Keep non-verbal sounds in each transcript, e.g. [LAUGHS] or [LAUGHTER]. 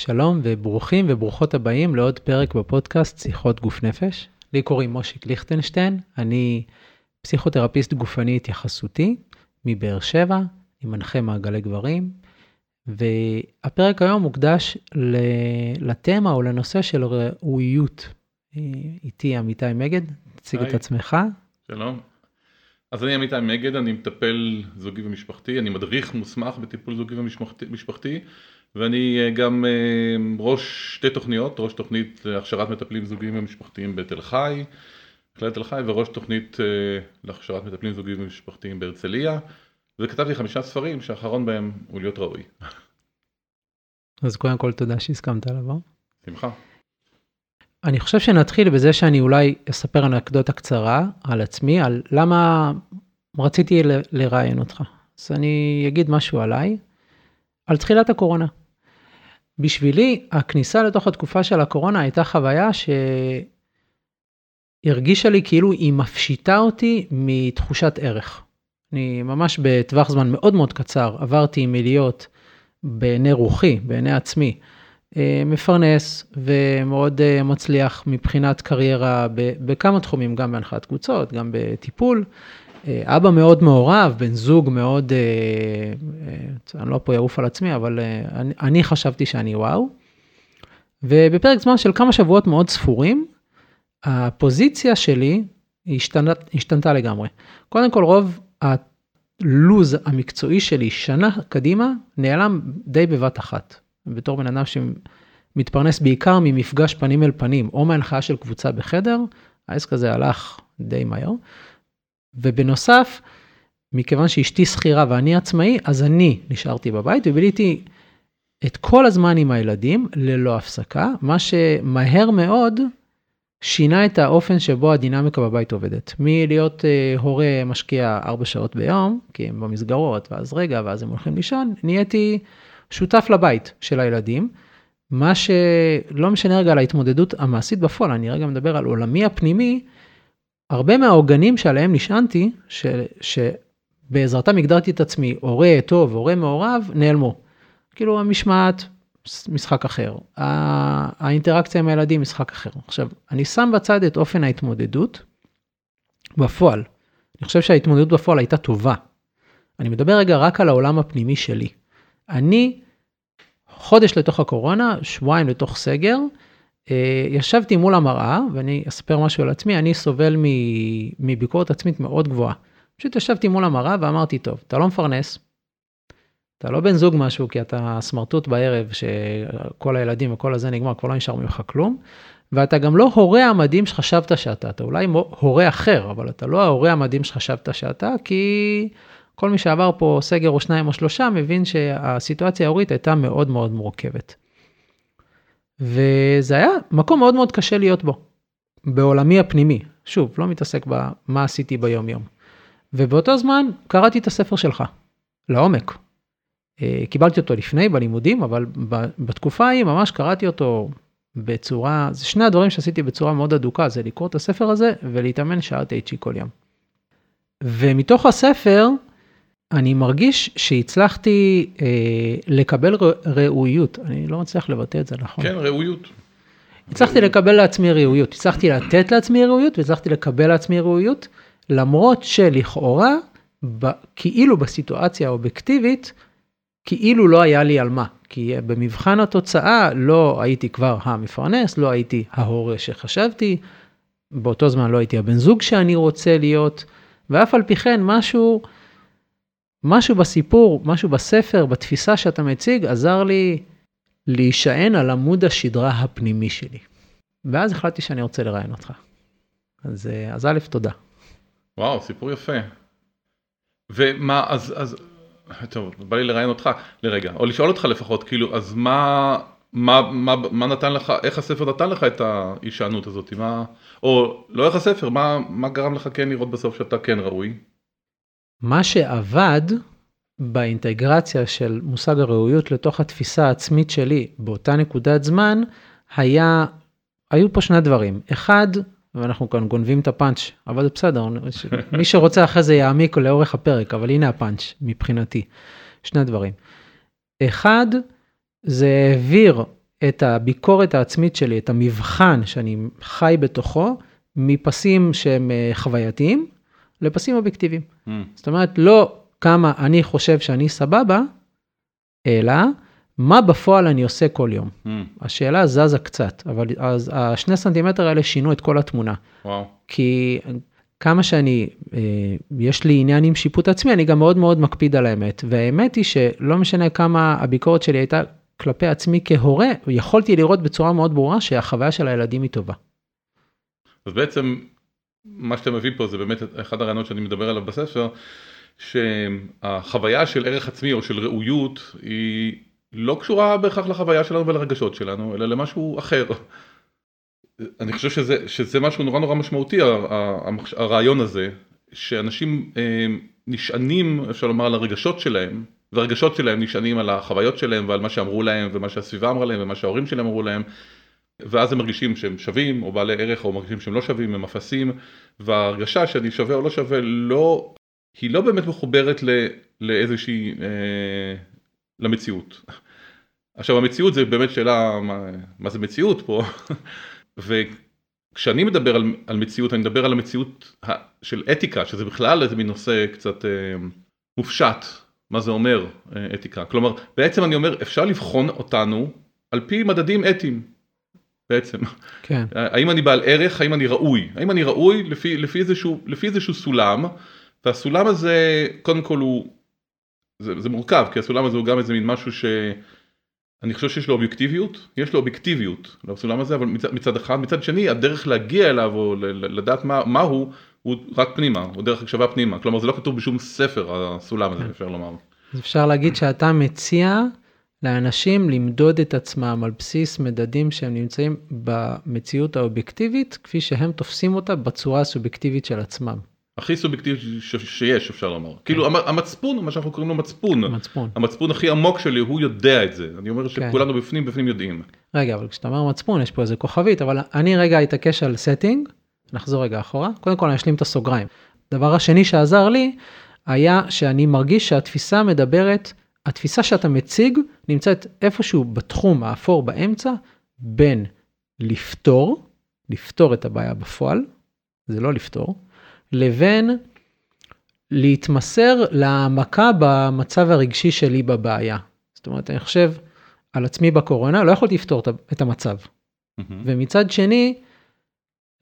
שלום וברוכים וברוכות הבאים לעוד פרק בפודקאסט שיחות גוף נפש. לי קוראים מושיק ליכטנשטיין, אני פסיכותרפיסט גופני התייחסותי מבאר שבע, אני מנחה מעגלי גברים, והפרק היום מוקדש לתמה או לנושא של ראויות. איתי עמיתי מגד, תציג את עצמך. שלום. אז אני עמיתי מגד, אני מטפל זוגי ומשפחתי, אני מדריך מוסמך בטיפול זוגי ומשפחתי, ואני אה, גם אה, ראש שתי תוכניות, ראש תוכנית להכשרת מטפלים זוגיים ומשפחתיים בתל חי, מכללת תל חי, וראש תוכנית אה, להכשרת מטפלים זוגיים ומשפחתיים בהרצליה, וכתבתי חמישה ספרים שהאחרון בהם הוא להיות ראוי. אז קודם כל תודה שהסכמת לבוא. שמחה. אני חושב שנתחיל בזה שאני אולי אספר אנקדוטה קצרה על עצמי, על למה רציתי לראיין אותך. אז אני אגיד משהו עליי, על תחילת הקורונה. בשבילי, הכניסה לתוך התקופה של הקורונה הייתה חוויה שהרגישה לי כאילו היא מפשיטה אותי מתחושת ערך. אני ממש בטווח זמן מאוד מאוד קצר עברתי מלהיות בעיני רוחי, בעיני עצמי, אה, מפרנס ומאוד אה, מצליח מבחינת קריירה בכמה תחומים, גם בהנחיית קבוצות, גם בטיפול. אה, אבא מאוד מעורב, בן זוג מאוד, אני לא פה יעוף על עצמי, אבל אני, אני חשבתי שאני וואו. ובפרק זמן של כמה שבועות מאוד ספורים, הפוזיציה שלי השתנת, השתנתה לגמרי. קודם כל, רוב הלוז המקצועי שלי שנה קדימה נעלם די בבת אחת. בתור בן אדם שמתפרנס בעיקר ממפגש פנים אל פנים, או מהנחיה של קבוצה בחדר, העסק הזה הלך די מהר. ובנוסף, מכיוון שאשתי שכירה ואני עצמאי, אז אני נשארתי בבית וביליתי את כל הזמן עם הילדים ללא הפסקה, מה שמהר מאוד שינה את האופן שבו הדינמיקה בבית עובדת. מלהיות uh, הורה משקיע 4 שעות ביום, כי הם במסגרות, ואז רגע, ואז הם הולכים לישון, נהייתי שותף לבית של הילדים, מה שלא משנה רגע על ההתמודדות המעשית בפועל, אני רגע מדבר על עולמי הפנימי, הרבה מהעוגנים שעליהם נשענתי, ש, שבעזרתם הגדרתי את עצמי הורה טוב, הורה מעורב, נעלמו. כאילו המשמעת, משחק אחר, האינטראקציה עם הילדים, משחק אחר. עכשיו, אני שם בצד את אופן ההתמודדות בפועל. אני חושב שההתמודדות בפועל הייתה טובה. אני מדבר רגע רק על העולם הפנימי שלי. אני, חודש לתוך הקורונה, שבועיים לתוך סגר, ישבתי מול המראה, ואני אספר משהו על עצמי, אני סובל מביקורת עצמית מאוד גבוהה. פשוט ישבתי מול המראה ואמרתי, טוב, אתה לא מפרנס, אתה לא בן זוג משהו, כי אתה סמרטוט בערב, שכל הילדים וכל הזה נגמר, כבר לא נשאר ממך כלום, ואתה גם לא הורה המדהים שחשבת שאתה, אתה אולי הורה אחר, אבל אתה לא ההורה המדהים שחשבת שאתה, כי כל מי שעבר פה סגר או שניים או שלושה מבין שהסיטואציה ההורית הייתה מאוד מאוד מורכבת. וזה היה מקום מאוד מאוד קשה להיות בו, בעולמי הפנימי. שוב, לא מתעסק במה עשיתי ביום יום. ובאותו זמן קראתי את הספר שלך, לעומק. אה, קיבלתי אותו לפני בלימודים, אבל בתקופה ההיא ממש קראתי אותו בצורה, זה שני הדברים שעשיתי בצורה מאוד אדוקה, זה לקרוא את הספר הזה ולהתאמן שעה טייצ'י כל יום. ומתוך הספר, אני מרגיש שהצלחתי אה, לקבל ראויות, אני לא מצליח לבטא את זה נכון. כן, ראויות. הצלחתי ראויות. לקבל לעצמי ראויות, הצלחתי לתת לעצמי ראויות והצלחתי לקבל לעצמי ראויות, למרות שלכאורה, ב, כאילו בסיטואציה האובייקטיבית, כאילו לא היה לי על מה. כי במבחן התוצאה לא הייתי כבר המפרנס, לא הייתי ההורה שחשבתי, באותו זמן לא הייתי הבן זוג שאני רוצה להיות, ואף על פי כן משהו... משהו בסיפור, משהו בספר, בתפיסה שאתה מציג, עזר לי להישען על עמוד השדרה הפנימי שלי. ואז החלטתי שאני רוצה לראיין אותך. אז, אה, אז א', תודה. וואו, סיפור יפה. ומה, אז, אז, טוב, בא לי לראיין אותך לרגע, או לשאול אותך לפחות, כאילו, אז מה, מה, מה, מה נתן לך, איך הספר נתן לך את ההישענות הזאת, מה, או לא איך הספר, מה, מה גרם לך כן לראות בסוף שאתה כן ראוי? מה שעבד באינטגרציה של מושג הראויות לתוך התפיסה העצמית שלי באותה נקודת זמן, היה, היו פה שני דברים. אחד, ואנחנו כאן גונבים את הפאנץ', אבל זה בסדר, [LAUGHS] מי שרוצה אחרי זה יעמיק לאורך הפרק, אבל הנה הפאנץ' מבחינתי. שני דברים. אחד, זה העביר את הביקורת העצמית שלי, את המבחן שאני חי בתוכו, מפסים שהם אה, חווייתיים לפסים אובייקטיביים. Mm. זאת אומרת, לא כמה אני חושב שאני סבבה, אלא מה בפועל אני עושה כל יום. Mm. השאלה זזה קצת, אבל אז השני סנטימטר האלה שינו את כל התמונה. וואו. כי כמה שאני, אה, יש לי עניין עם שיפוט עצמי, אני גם מאוד מאוד מקפיד על האמת. והאמת היא שלא משנה כמה הביקורת שלי הייתה כלפי עצמי כהורה, יכולתי לראות בצורה מאוד ברורה שהחוויה של הילדים היא טובה. אז בעצם מה שאתה מביא פה זה באמת אחד הרעיונות שאני מדבר עליו בספר, שהחוויה של ערך עצמי או של ראויות היא לא קשורה בהכרח לחוויה שלנו ולרגשות שלנו, אלא למשהו אחר. אני חושב שזה, שזה משהו נורא נורא משמעותי, הרעיון הזה, שאנשים אה, נשענים, אפשר לומר, על הרגשות שלהם, והרגשות שלהם נשענים על החוויות שלהם ועל מה שאמרו להם ומה שהסביבה אמרה להם ומה שההורים שלהם אמרו להם, ואז הם מרגישים שהם שווים או בעלי ערך או מרגישים שהם לא שווים, הם אפסים, וההרגשה שאני שווה או לא שווה לא, היא לא באמת מחוברת ל, לאיזושהי, אה, למציאות. עכשיו המציאות זה באמת שאלה מה, מה זה מציאות פה? [LAUGHS] וכשאני מדבר על, על מציאות אני מדבר על המציאות של אתיקה שזה בכלל איזה מין נושא קצת אה, מופשט מה זה אומר אה, אתיקה. כלומר בעצם אני אומר אפשר לבחון אותנו על פי מדדים אתיים בעצם. כן, האם אני בעל ערך? האם אני ראוי? האם אני ראוי לפי, לפי, איזשהו, לפי איזשהו סולם? והסולם הזה קודם כל הוא זה, זה מורכב כי הסולם הזה הוא גם איזה מין משהו שאני חושב שיש לו אובייקטיביות יש לו אובייקטיביות לסולם הזה אבל מצד, מצד אחד מצד שני הדרך להגיע אליו או לדעת מה, מה הוא הוא רק פנימה הוא דרך הקשבה פנימה. כלומר זה לא כתוב בשום ספר הסולם הזה אפשר לומר. אז אפשר להגיד שאתה מציע לאנשים למדוד את עצמם על בסיס מדדים שהם נמצאים במציאות האובייקטיבית, כפי שהם תופסים אותה בצורה הסובייקטיבית של עצמם. הכי סובייקטיבי ש- שיש אפשר לומר כאילו המ- המצפון מה שאנחנו קוראים לו מצפון מצפון. המצפון הכי עמוק שלי הוא יודע את זה אני אומר כן. שכולנו בפנים בפנים יודעים. רגע, אבל כשאתה אומר מצפון, יש פה איזה כוכבית, אבל אני רגע אתעקש על setting, נחזור רגע אחורה. קודם כל אני אשלים את הסוגריים. הדבר השני שעזר לי, היה שאני מרגיש שהתפיסה מדברת, התפיסה שאתה מציג נמצאת איפשהו בתחום האפור באמצע, בין לפתור, לפתור את הבעיה בפועל, זה לא לפתור, לבין להתמסר להעמקה במצב הרגשי שלי בבעיה. זאת אומרת, אני חושב על עצמי בקורונה, לא יכולתי לפתור את המצב. ומצד שני,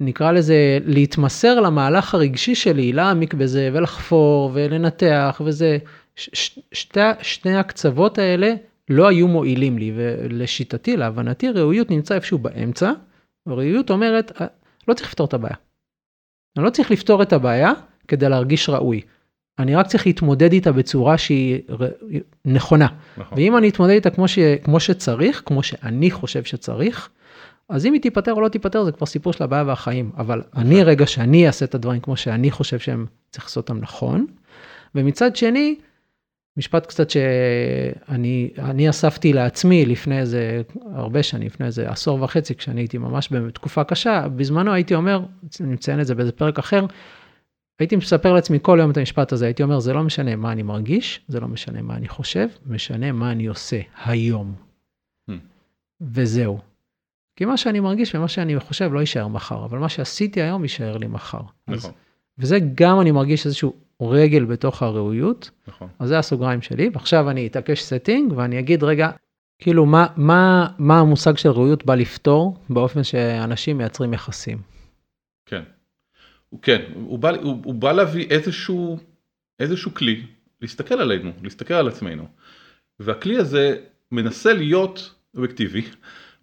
נקרא לזה להתמסר למהלך הרגשי שלי, להעמיק בזה ולחפור ולנתח וזה, שתי, שני הקצוות האלה לא היו מועילים לי, ולשיטתי, להבנתי, ראויות נמצא איפשהו באמצע, וראויות אומרת, "אה, לא צריך לפתור את הבעיה. אני לא צריך לפתור את הבעיה כדי להרגיש ראוי. אני רק צריך להתמודד איתה בצורה שהיא נכונה. נכון. ואם אני אתמודד איתה כמו, ש... כמו שצריך, כמו שאני חושב שצריך, אז אם היא תיפתר או לא תיפתר זה כבר סיפור של הבעיה והחיים. אבל אני רגע שאני אעשה את הדברים כמו שאני חושב שהם צריך לעשות אותם נכון. ומצד שני, משפט קצת שאני אני אספתי לעצמי לפני איזה הרבה שנים, לפני איזה עשור וחצי, כשאני הייתי ממש בתקופה קשה, בזמנו הייתי אומר, אני מציין את זה באיזה פרק אחר, הייתי מספר לעצמי כל יום את המשפט הזה, הייתי אומר, זה לא משנה מה אני מרגיש, זה לא משנה מה אני חושב, משנה מה אני עושה היום. Hmm. וזהו. כי מה שאני מרגיש ומה שאני חושב לא יישאר מחר, אבל מה שעשיתי היום יישאר לי מחר. אז, נכון, וזה גם אני מרגיש איזשהו רגל בתוך הראויות, נכון. אז זה הסוגריים שלי, ועכשיו אני אתעקש sting ואני אגיד רגע, כאילו מה, מה, מה המושג של ראויות בא לפתור באופן שאנשים מייצרים יחסים. כן. הוא כן, הוא בא, הוא, הוא בא להביא איזשהו, איזשהו כלי, להסתכל עלינו, להסתכל על עצמנו. והכלי הזה מנסה להיות אובייקטיבי,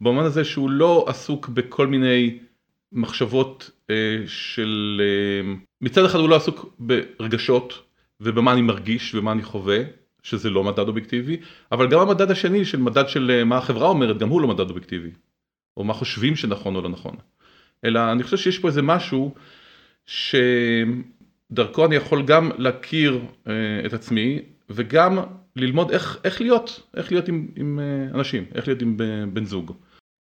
במובן הזה שהוא לא עסוק בכל מיני מחשבות אה, של... אה, מצד אחד הוא לא עסוק ברגשות ובמה אני מרגיש ומה אני חווה, שזה לא מדד אובייקטיבי, אבל גם המדד השני של מדד של אה, מה החברה אומרת, גם הוא לא מדד אובייקטיבי. או מה חושבים שנכון או לא נכון. אלא אני חושב שיש פה איזה משהו שדרכו אני יכול גם להכיר אה, את עצמי וגם ללמוד איך, איך להיות, איך להיות עם, עם אה, אנשים, איך להיות עם בן זוג.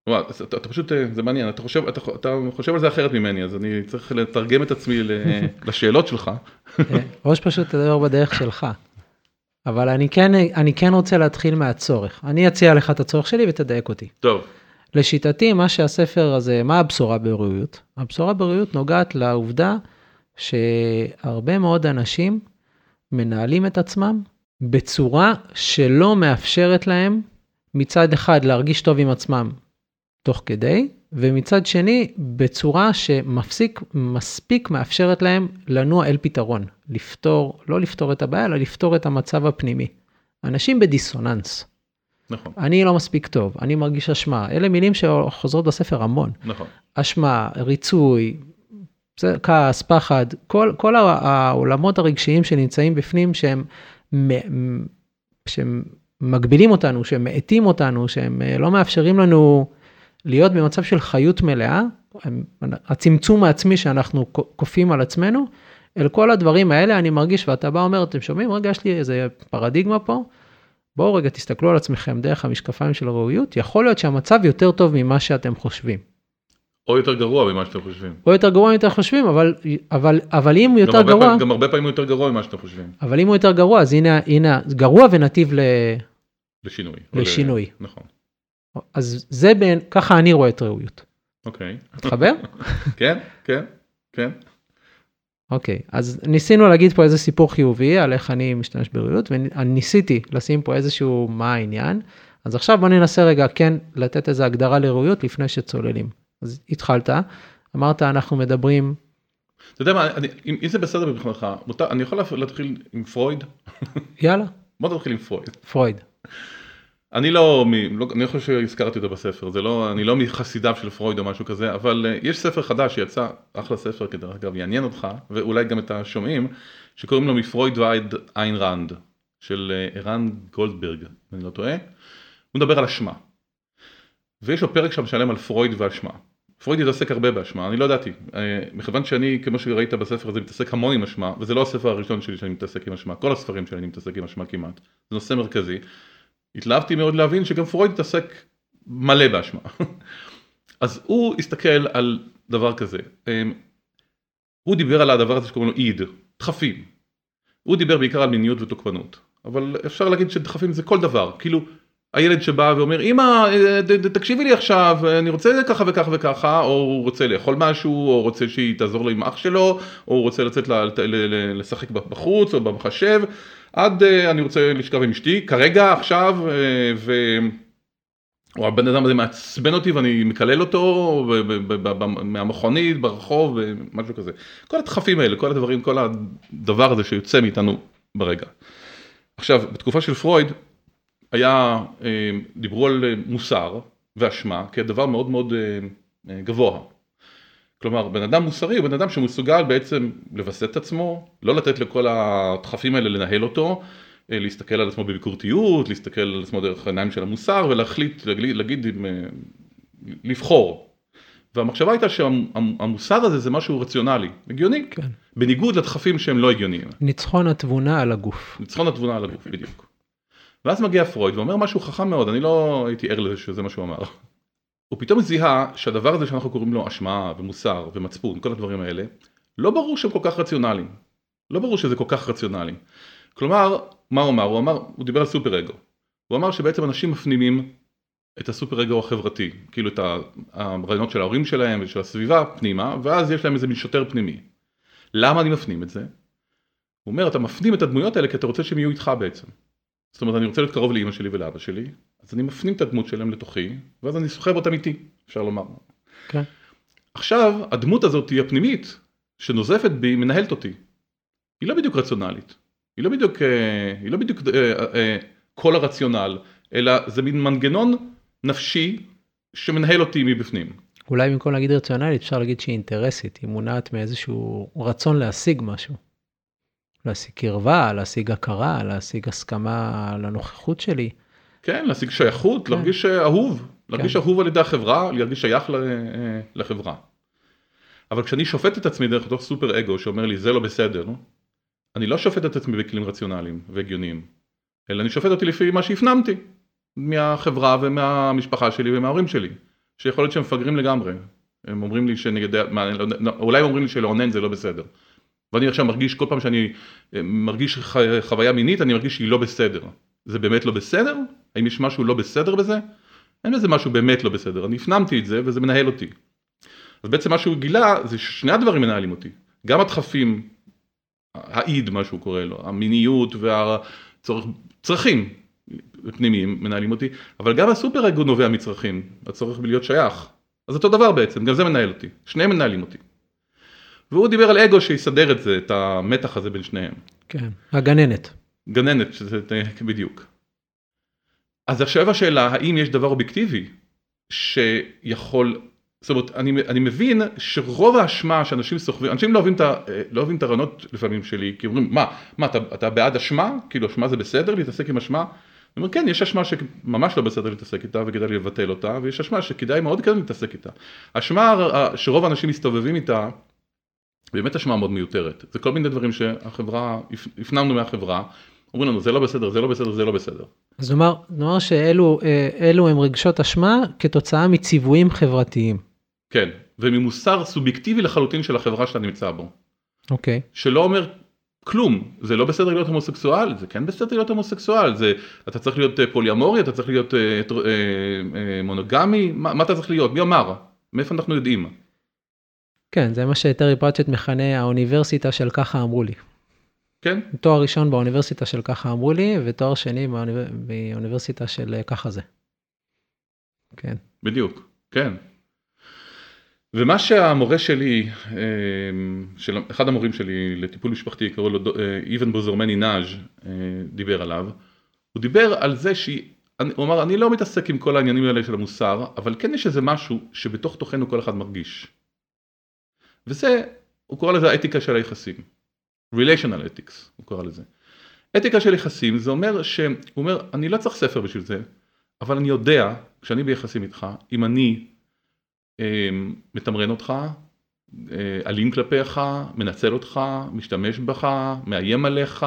אתה, פשוט, אה, זה מעניין, אתה חושב, אתה, אתה חושב על זה אחרת ממני, אז אני צריך לתרגם את עצמי [LAUGHS] לשאלות שלך. ראש פשוט תדבר בדרך שלך. אבל אני כן, אני כן רוצה להתחיל מהצורך. אני אציע לך את הצורך שלי ותדייק אותי. טוב, לשיטתי, מה שהספר הזה, מה הבשורה בראיות? הבשורה בראיות נוגעת לעובדה שהרבה מאוד אנשים מנהלים את עצמם בצורה שלא מאפשרת להם מצד אחד להרגיש טוב עם עצמם תוך כדי, ומצד שני בצורה שמפסיק, מספיק מאפשרת להם לנוע אל פתרון, לפתור, לא לפתור את הבעיה, אלא לפתור את המצב הפנימי. אנשים בדיסוננס. נכון, אני לא מספיק טוב, אני מרגיש אשמה, אלה מילים שחוזרות בספר המון. נכון. אשמה, ריצוי, כעס, פחד, כל, כל הע- העולמות הרגשיים שנמצאים בפנים שהם, שהם מגבילים אותנו, שהם מאטים אותנו, שהם אה, לא מאפשרים לנו להיות במצב של חיות מלאה, הצמצום העצמי שאנחנו כופים על עצמנו, אל כל הדברים האלה אני מרגיש, ואתה בא אומר, אתם שומעים, רגע, יש לי איזה פרדיגמה פה, בואו רגע תסתכלו על עצמכם דרך המשקפיים של הראויות, יכול להיות שהמצב יותר טוב ממה שאתם חושבים. או יותר גרוע ממה שאתם חושבים. או יותר גרוע ממה שאתם חושבים, אבל, אבל, אבל אם הוא יותר גרוע, פעמים- גם הרבה פעמים הוא יותר גרוע ממה שאתם חושבים. אבל אם הוא יותר גרוע, אז הנה, הנה, גרוע ונתיב ל... לשינוי. או ל- לשינוי. נכון. אז זה בין, ככה אני רואה את ראויות. אוקיי. מתחבר? [LAUGHS] כן, כן, כן. אוקיי, אז ניסינו להגיד פה איזה סיפור חיובי על איך אני משתמש בראויות, וניסיתי לשים פה איזשהו מה העניין. אז עכשיו בוא ננסה רגע כן לתת איזה הגדרה לראויות לפני שצוללים. אז התחלת, אמרת אנחנו מדברים, אתה יודע מה, אני- אם אם זה בסדר מבחינתך, אני יכול להתחיל עם פרויד? יאללה, בוא נתחיל עם פרויד. פרויד. אני לא, לא, אני חושב שהזכרתי אותו בספר, זה לא, אני לא מחסידיו של פרויד או משהו כזה, אבל uh, יש ספר חדש שיצא, אחלה ספר, כדרך אגב, יעניין אותך, ואולי גם את השומעים, שקוראים לו מפרויד ועד איין ראנד, של uh, ערן גולדברג, אם אני לא טועה, הוא מדבר על אשמה. ויש לו פרק שם שלם על פרויד ואשמה. פרויד התעסק הרבה באשמה, אני לא ידעתי, uh, מכיוון שאני, כמו שראית בספר הזה, מתעסק המון עם אשמה, וזה לא הספר הראשון שלי שאני מתעסק עם אשמה, כל הספרים שלי אני מתעסק עם אשמה כמעט, זה נושא מרכזי. התלהבתי מאוד להבין שגם פרויד התעסק מלא באשמה. אז הוא הסתכל על דבר כזה, אמ, הוא דיבר על הדבר הזה שקוראים לו איד, דחפים. הוא דיבר בעיקר על מיניות ותוקפנות, אבל אפשר להגיד שדחפים זה כל דבר, כאילו הילד שבא ואומר אמא אה, תקשיבי לי עכשיו אני רוצה ככה וככה וככה או הוא רוצה לאכול משהו או רוצה שהיא תעזור לו עם אח שלו או הוא רוצה לצאת לשחק בחוץ או במחשב עד אה, אני רוצה לשכב עם אשתי כרגע עכשיו אה, ו... או הבן אדם הזה מעצבן אותי ואני מקלל אותו מהמכונית ברחוב משהו כזה כל הדחפים האלה כל הדברים כל הדבר הזה שיוצא מאיתנו ברגע. עכשיו בתקופה של פרויד היה אה, דיברו על מוסר ואשמה כדבר מאוד מאוד גבוה. כלומר בן אדם מוסרי הוא בן אדם שמסוגל בעצם לווסת את עצמו לא לתת לכל הדחפים האלה לנהל אותו אה, להסתכל על עצמו בביקורתיות להסתכל על עצמו דרך העיניים של המוסר ולהחליט להגיד, להגיד אה, לבחור. והמחשבה הייתה שהמוסר הזה זה משהו רציונלי הגיוני כן. בניגוד לדחפים שהם לא הגיוניים. ניצחון התבונה על הגוף. ניצחון התבונה על הגוף בדיוק. ואז מגיע פרויד ואומר משהו חכם מאוד אני לא הייתי ער לזה שזה מה שהוא אמר. הוא פתאום זיהה שהדבר הזה שאנחנו קוראים לו אשמה ומוסר ומצפון כל הדברים האלה לא ברור שהם כל כך רציונליים. לא ברור שזה כל כך רציונלי. כלומר מה הוא אמר? הוא אמר הוא דיבר על סופר אגו. הוא אמר שבעצם אנשים מפנימים את הסופר אגו החברתי כאילו את הרעיונות של ההורים שלהם ושל הסביבה פנימה ואז יש להם איזה מין שוטר פנימי. למה אני מפנים את זה? הוא אומר אתה מפנים את הדמויות האלה כי אתה רוצה שהם יהיו איתך בעצם. זאת אומרת אני רוצה להיות קרוב לאמא שלי ולאבא שלי אז אני מפנים את הדמות שלהם לתוכי ואז אני סוחב אותם איתי אפשר לומר. כן. עכשיו הדמות הזאת היא הפנימית שנוזפת בי מנהלת אותי. היא לא בדיוק רציונלית. היא לא בדיוק, אה, היא לא בדיוק אה, אה, כל הרציונל אלא זה מין מנגנון נפשי שמנהל אותי מבפנים. אולי במקום להגיד רציונלית, אפשר להגיד שהיא אינטרסית, היא מונעת מאיזשהו רצון להשיג משהו. להשיג קרבה, להשיג הכרה, להשיג הסכמה לנוכחות שלי. כן, להשיג שייכות, כן. להרגיש אה, אהוב, להרגיש כן. אהוב על ידי החברה, להרגיש שייך אה, לחברה. אבל כשאני שופט את עצמי דרך אותו סופר אגו שאומר לי זה לא בסדר, אני לא שופט את עצמי בכלים רציונליים והגיוניים, אלא אני שופט אותי לפי מה שהפנמתי מהחברה ומהמשפחה שלי ומההורים שלי, שיכול להיות שהם מפגרים לגמרי. הם אומרים לי שנגד, מה, לא יודע, אולי הם אומרים לי שלאונן זה לא בסדר. ואני עכשיו מרגיש, כל פעם שאני אה, מרגיש חוויה מינית, אני מרגיש שהיא לא בסדר. זה באמת לא בסדר? האם יש משהו לא בסדר בזה? אין בזה משהו באמת לא בסדר, אני הפנמתי את זה וזה מנהל אותי. אז בעצם מה שהוא גילה זה ששני הדברים מנהלים אותי, גם הדחפים, האיד מה שהוא קורא לו, המיניות והצרכים פנימיים מנהלים אותי, אבל גם הסופר אגו נובע מצרכים, הצורך בלהיות שייך. אז אותו דבר בעצם, גם זה מנהל אותי, שניהם מנהלים אותי. והוא דיבר על אגו שיסדר את זה, את המתח הזה בין שניהם. כן, הגננת. גננת, שזה בדיוק. אז עכשיו השאלה, האם יש דבר אובייקטיבי שיכול, זאת אומרת, אני, אני מבין שרוב האשמה שאנשים סוחבים, אנשים לא אוהבים, את, לא אוהבים את הרעיונות לפעמים שלי, כי אומרים, מה, מה אתה, אתה בעד אשמה? כאילו אשמה זה בסדר להתעסק עם אשמה? אני אומר, כן, יש אשמה שממש לא בסדר להתעסק איתה וכדאי לבטל אותה, ויש אשמה שכדאי מאוד כן להתעסק איתה. אשמה שרוב האנשים מסתובבים איתה, באמת אשמה מאוד מיותרת. זה כל מיני דברים שהחברה, הפנמנו מהחברה, אומרים לנו זה לא בסדר, זה לא בסדר, זה לא בסדר. אז נאמר, נאמר שאלו אה, הם רגשות אשמה כתוצאה מציוויים חברתיים. כן, וממוסר סובייקטיבי לחלוטין של החברה שאתה נמצא בו. אוקיי. שלא אומר כלום, זה לא בסדר להיות הומוסקסואל, זה כן בסדר להיות הומוסקסואל, זה, אתה צריך להיות אה, פוליאמורי, אתה צריך להיות אה, אה, אה, מונוגמי, מה, מה אתה צריך להיות, מי אמר? מאיפה אנחנו יודעים? כן, זה מה שטרי פרצ'ט מכנה האוניברסיטה של ככה אמרו לי. כן. תואר ראשון באוניברסיטה של ככה אמרו לי, ותואר שני באוניברסיטה של אה, ככה זה. כן. בדיוק, כן. ומה שהמורה שלי, אה, של אחד המורים שלי לטיפול משפחתי, קראו לו איבן אה, בוזרמני נאז' דיבר עליו, הוא דיבר על זה שהיא, הוא אמר אני לא מתעסק עם כל העניינים האלה של המוסר, אבל כן יש איזה משהו שבתוך תוכנו כל אחד מרגיש. וזה, הוא קורא לזה האתיקה של היחסים. Relational ethics, הוא קורא לזה. אתיקה של יחסים זה אומר שהוא אומר אני לא צריך ספר בשביל זה, אבל אני יודע כשאני ביחסים איתך אם אני אה, מתמרן אותך, אה, אלים כלפיך, מנצל אותך, משתמש בך, מאיים עליך,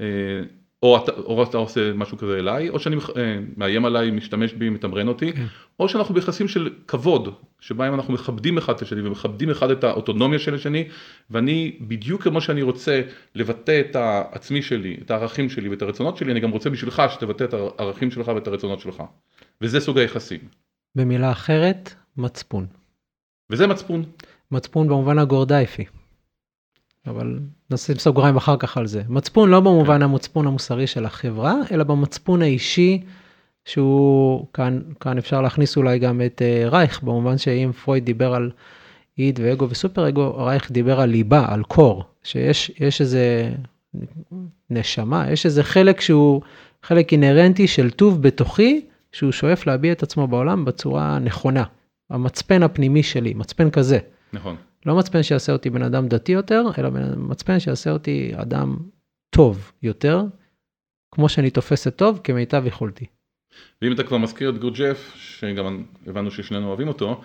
אה, או אתה, או אתה עושה משהו כזה אליי, או שאני אה, מאיים עליי, משתמש בי, מתמרן אותי, כן. או שאנחנו ביחסים של כבוד, שבהם אנחנו מכבדים אחד את השני ומכבדים אחד את האוטונומיה של השני, ואני בדיוק כמו שאני רוצה לבטא את העצמי שלי, את הערכים שלי ואת הרצונות שלי, אני גם רוצה בשבילך שתבטא את הערכים שלך ואת הרצונות שלך. וזה סוג היחסים. במילה אחרת, מצפון. וזה מצפון. מצפון במובן הגורדייפי. אבל נשים סוגריים אחר כך על זה. מצפון לא במובן כן. המצפון המוסרי של החברה, אלא במצפון האישי, שהוא, כאן, כאן אפשר להכניס אולי גם את uh, רייך, במובן שאם פרויד דיבר על איד ואגו וסופר אגו, רייך דיבר על ליבה, על קור, שיש איזה נשמה, יש איזה חלק שהוא חלק אינהרנטי של טוב בתוכי, שהוא שואף להביע את עצמו בעולם בצורה נכונה. המצפן הפנימי שלי, מצפן כזה. נכון. לא מצפן שיעשה אותי בן אדם דתי יותר, אלא מצפן שיעשה אותי אדם טוב יותר, כמו שאני תופס את טוב, כמיטב יכולתי. ואם אתה כבר מזכיר את גורג'ף, שגם הבנו ששנינו אוהבים אותו,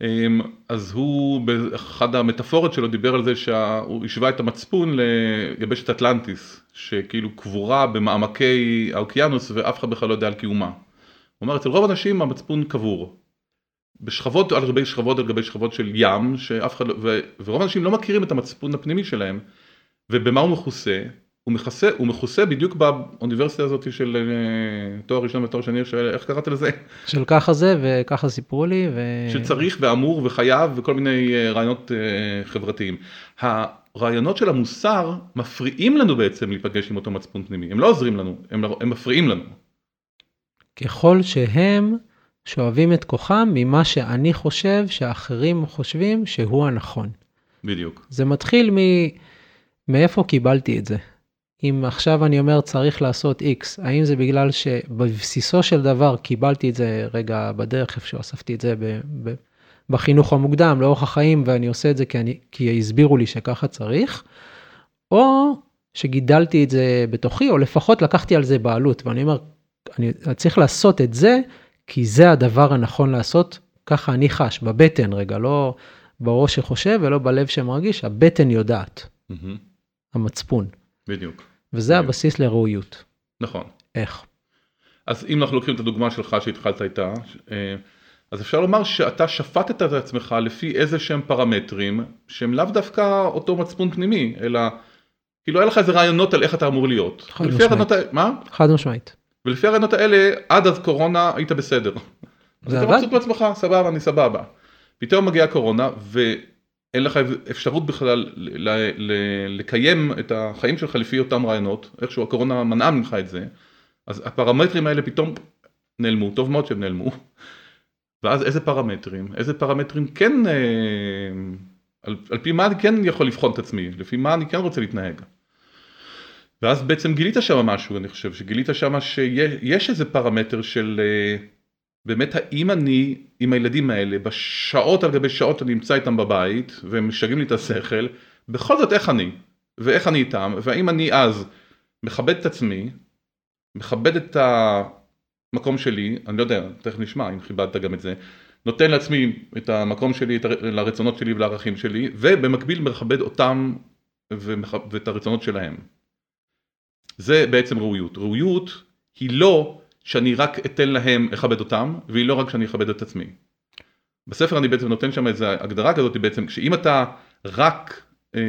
אמ, אז הוא באחד המטאפורות שלו דיבר על זה שהוא השווה את המצפון ליבשת אטלנטיס, שכאילו קבורה במעמקי האוקיינוס ואף אחד בכלל לא יודע על קיומה. הוא אומר אצל רוב האנשים המצפון קבור, בשכבות על גבי שכבות על גבי שכבות של ים, שאף אחד, לא, ו, ורוב האנשים לא מכירים את המצפון הפנימי שלהם, ובמה הוא מכוסה? הוא מכסה, הוא מכוסה בדיוק באוניברסיטה הזאת של אה, תואר ראשון ותואר שני, של, איך קראת לזה? של ככה זה וככה סיפרו לי. ו... שצריך ואמור וחייב וכל מיני אה, רעיונות אה, חברתיים. הרעיונות של המוסר מפריעים לנו בעצם להיפגש עם אותו מצפון פנימי, הם לא עוזרים לנו, הם, הם מפריעים לנו. ככל שהם שואבים את כוחם ממה שאני חושב שאחרים חושבים שהוא הנכון. בדיוק. זה מתחיל מ... מאיפה קיבלתי את זה. אם עכשיו אני אומר צריך לעשות X, האם זה בגלל שבבסיסו של דבר קיבלתי את זה רגע בדרך איפשהו אספתי את זה ב... ב... בחינוך המוקדם, לאורך החיים, ואני עושה את זה כי, אני, כי הסבירו לי שככה צריך, או שגידלתי את זה בתוכי, או לפחות לקחתי על זה בעלות, ואני אומר, אני צריך לעשות את זה כי זה הדבר הנכון לעשות, ככה אני חש, בבטן רגע, לא בראש שחושב ולא בלב שמרגיש, הבטן יודעת, mm-hmm. המצפון. בדיוק. וזה בדיוק. הבסיס לראויות. נכון. איך? אז אם אנחנו לוקחים את הדוגמה שלך שהתחלת איתה, אה, אז אפשר לומר שאתה שפטת את עצמך לפי איזה שהם פרמטרים שהם לאו דווקא אותו מצפון פנימי, אלא כאילו היה לך איזה רעיונות על איך אתה אמור להיות. חד משמעית. מה? חד משמעית. ולפי הרעיונות האלה, עד אז קורונה היית בסדר. זה אתה? מבסוט מעצמך, סבבה, אני סבבה. פתאום מגיעה קורונה, ואין לך אפשרות בכלל ל- ל- ל- לקיים את החיים שלך לפי אותם רעיונות, איכשהו הקורונה מנעה ממך את זה, אז הפרמטרים האלה פתאום נעלמו, טוב מאוד שהם נעלמו. ואז איזה פרמטרים, איזה פרמטרים כן, אה, על, על פי מה אני כן יכול לבחון את עצמי, לפי מה אני כן רוצה להתנהג. ואז בעצם גילית שם משהו, אני חושב, שגילית שם שיש איזה פרמטר של אה, באמת האם אני עם הילדים האלה, בשעות על גבי שעות אני נמצא איתם בבית, והם משגעים לי את השכל, בכל זאת איך אני, ואיך אני איתם, והאם אני אז מכבד את עצמי, מכבד את המקום שלי, אני לא יודע, תכף נשמע אם כיבדת גם את זה, נותן לעצמי את המקום שלי, את הר- לרצונות שלי ולערכים שלי, ובמקביל מכבד אותם ומכ- ואת הרצונות שלהם. זה בעצם ראויות. ראויות היא לא שאני רק אתן להם לכבד אותם, והיא לא רק שאני אכבד את עצמי. בספר אני בעצם נותן שם איזו הגדרה כזאת בעצם, שאם אתה רק אה,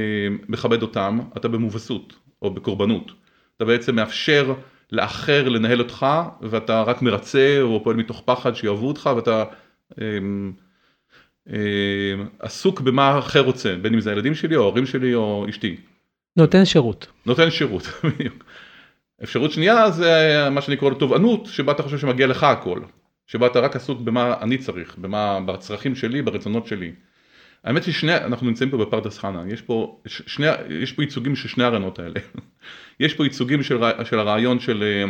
מכבד אותם, אתה במובסות או בקורבנות. אתה בעצם מאפשר לאחר לנהל אותך, ואתה רק מרצה או פועל מתוך פחד שיאהבו אותך, ואתה אה, עסוק במה האחר רוצה, בין אם זה הילדים שלי או ההורים שלי או אשתי. נותן שירות. נותן שירות, [LAUGHS] בדיוק. אפשרות שנייה זה מה שאני קורא לו תובענות, שבה אתה חושב שמגיע לך הכל. שבה אתה רק עסוק במה אני צריך, במה, בצרכים שלי, ברצונות שלי. האמת ששני, אנחנו נמצאים פה בפרדס חנה, יש פה, שני, יש פה ייצוגים של שני הרעיונות האלה. [LAUGHS] יש פה ייצוגים של, של הרעיון של אה,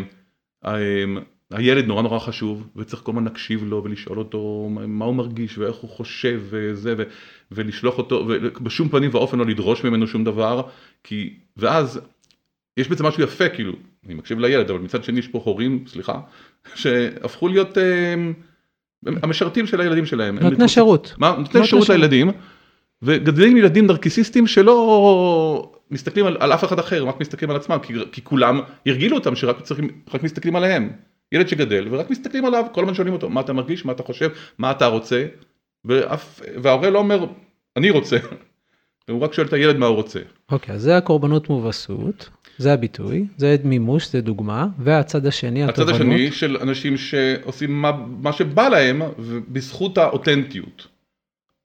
אה, הילד נורא נורא חשוב, וצריך כל הזמן להקשיב לו ולשאול אותו מה הוא מרגיש ואיך הוא חושב וזה, ו, ולשלוח אותו, ובשום פנים ואופן לא לדרוש ממנו שום דבר, כי, ואז יש בזה משהו יפה, כאילו, אני מקשיב לילד, אבל מצד שני יש פה הורים, סליחה, [LAUGHS] שהפכו להיות אה, המשרתים של הילדים שלהם. הם נותני מתרוצצ- שירות. מה? נותני שירות שירות. לילדים, וגדלים ילדים נרקיסיסטים שלא מסתכלים על, על אף אחד אחר, רק מסתכלים על עצמם, כי, כי כולם הרגילו אותם שרק צריכים, רק מסתכלים עליהם. ילד שגדל ורק מסתכלים עליו, כל הזמן שואלים אותו, מה אתה מרגיש, מה אתה חושב, מה אתה רוצה, ואף, וההורה לא אומר, אני רוצה, [LAUGHS] הוא רק שואל את הילד מה הוא רוצה. אוקיי, אז זה הקורבנות מובסות, זה הביטוי, זה מימוש, זה דוגמה, והצד השני, הצד התובנות. השני של אנשים שעושים מה, מה שבא להם בזכות האותנטיות.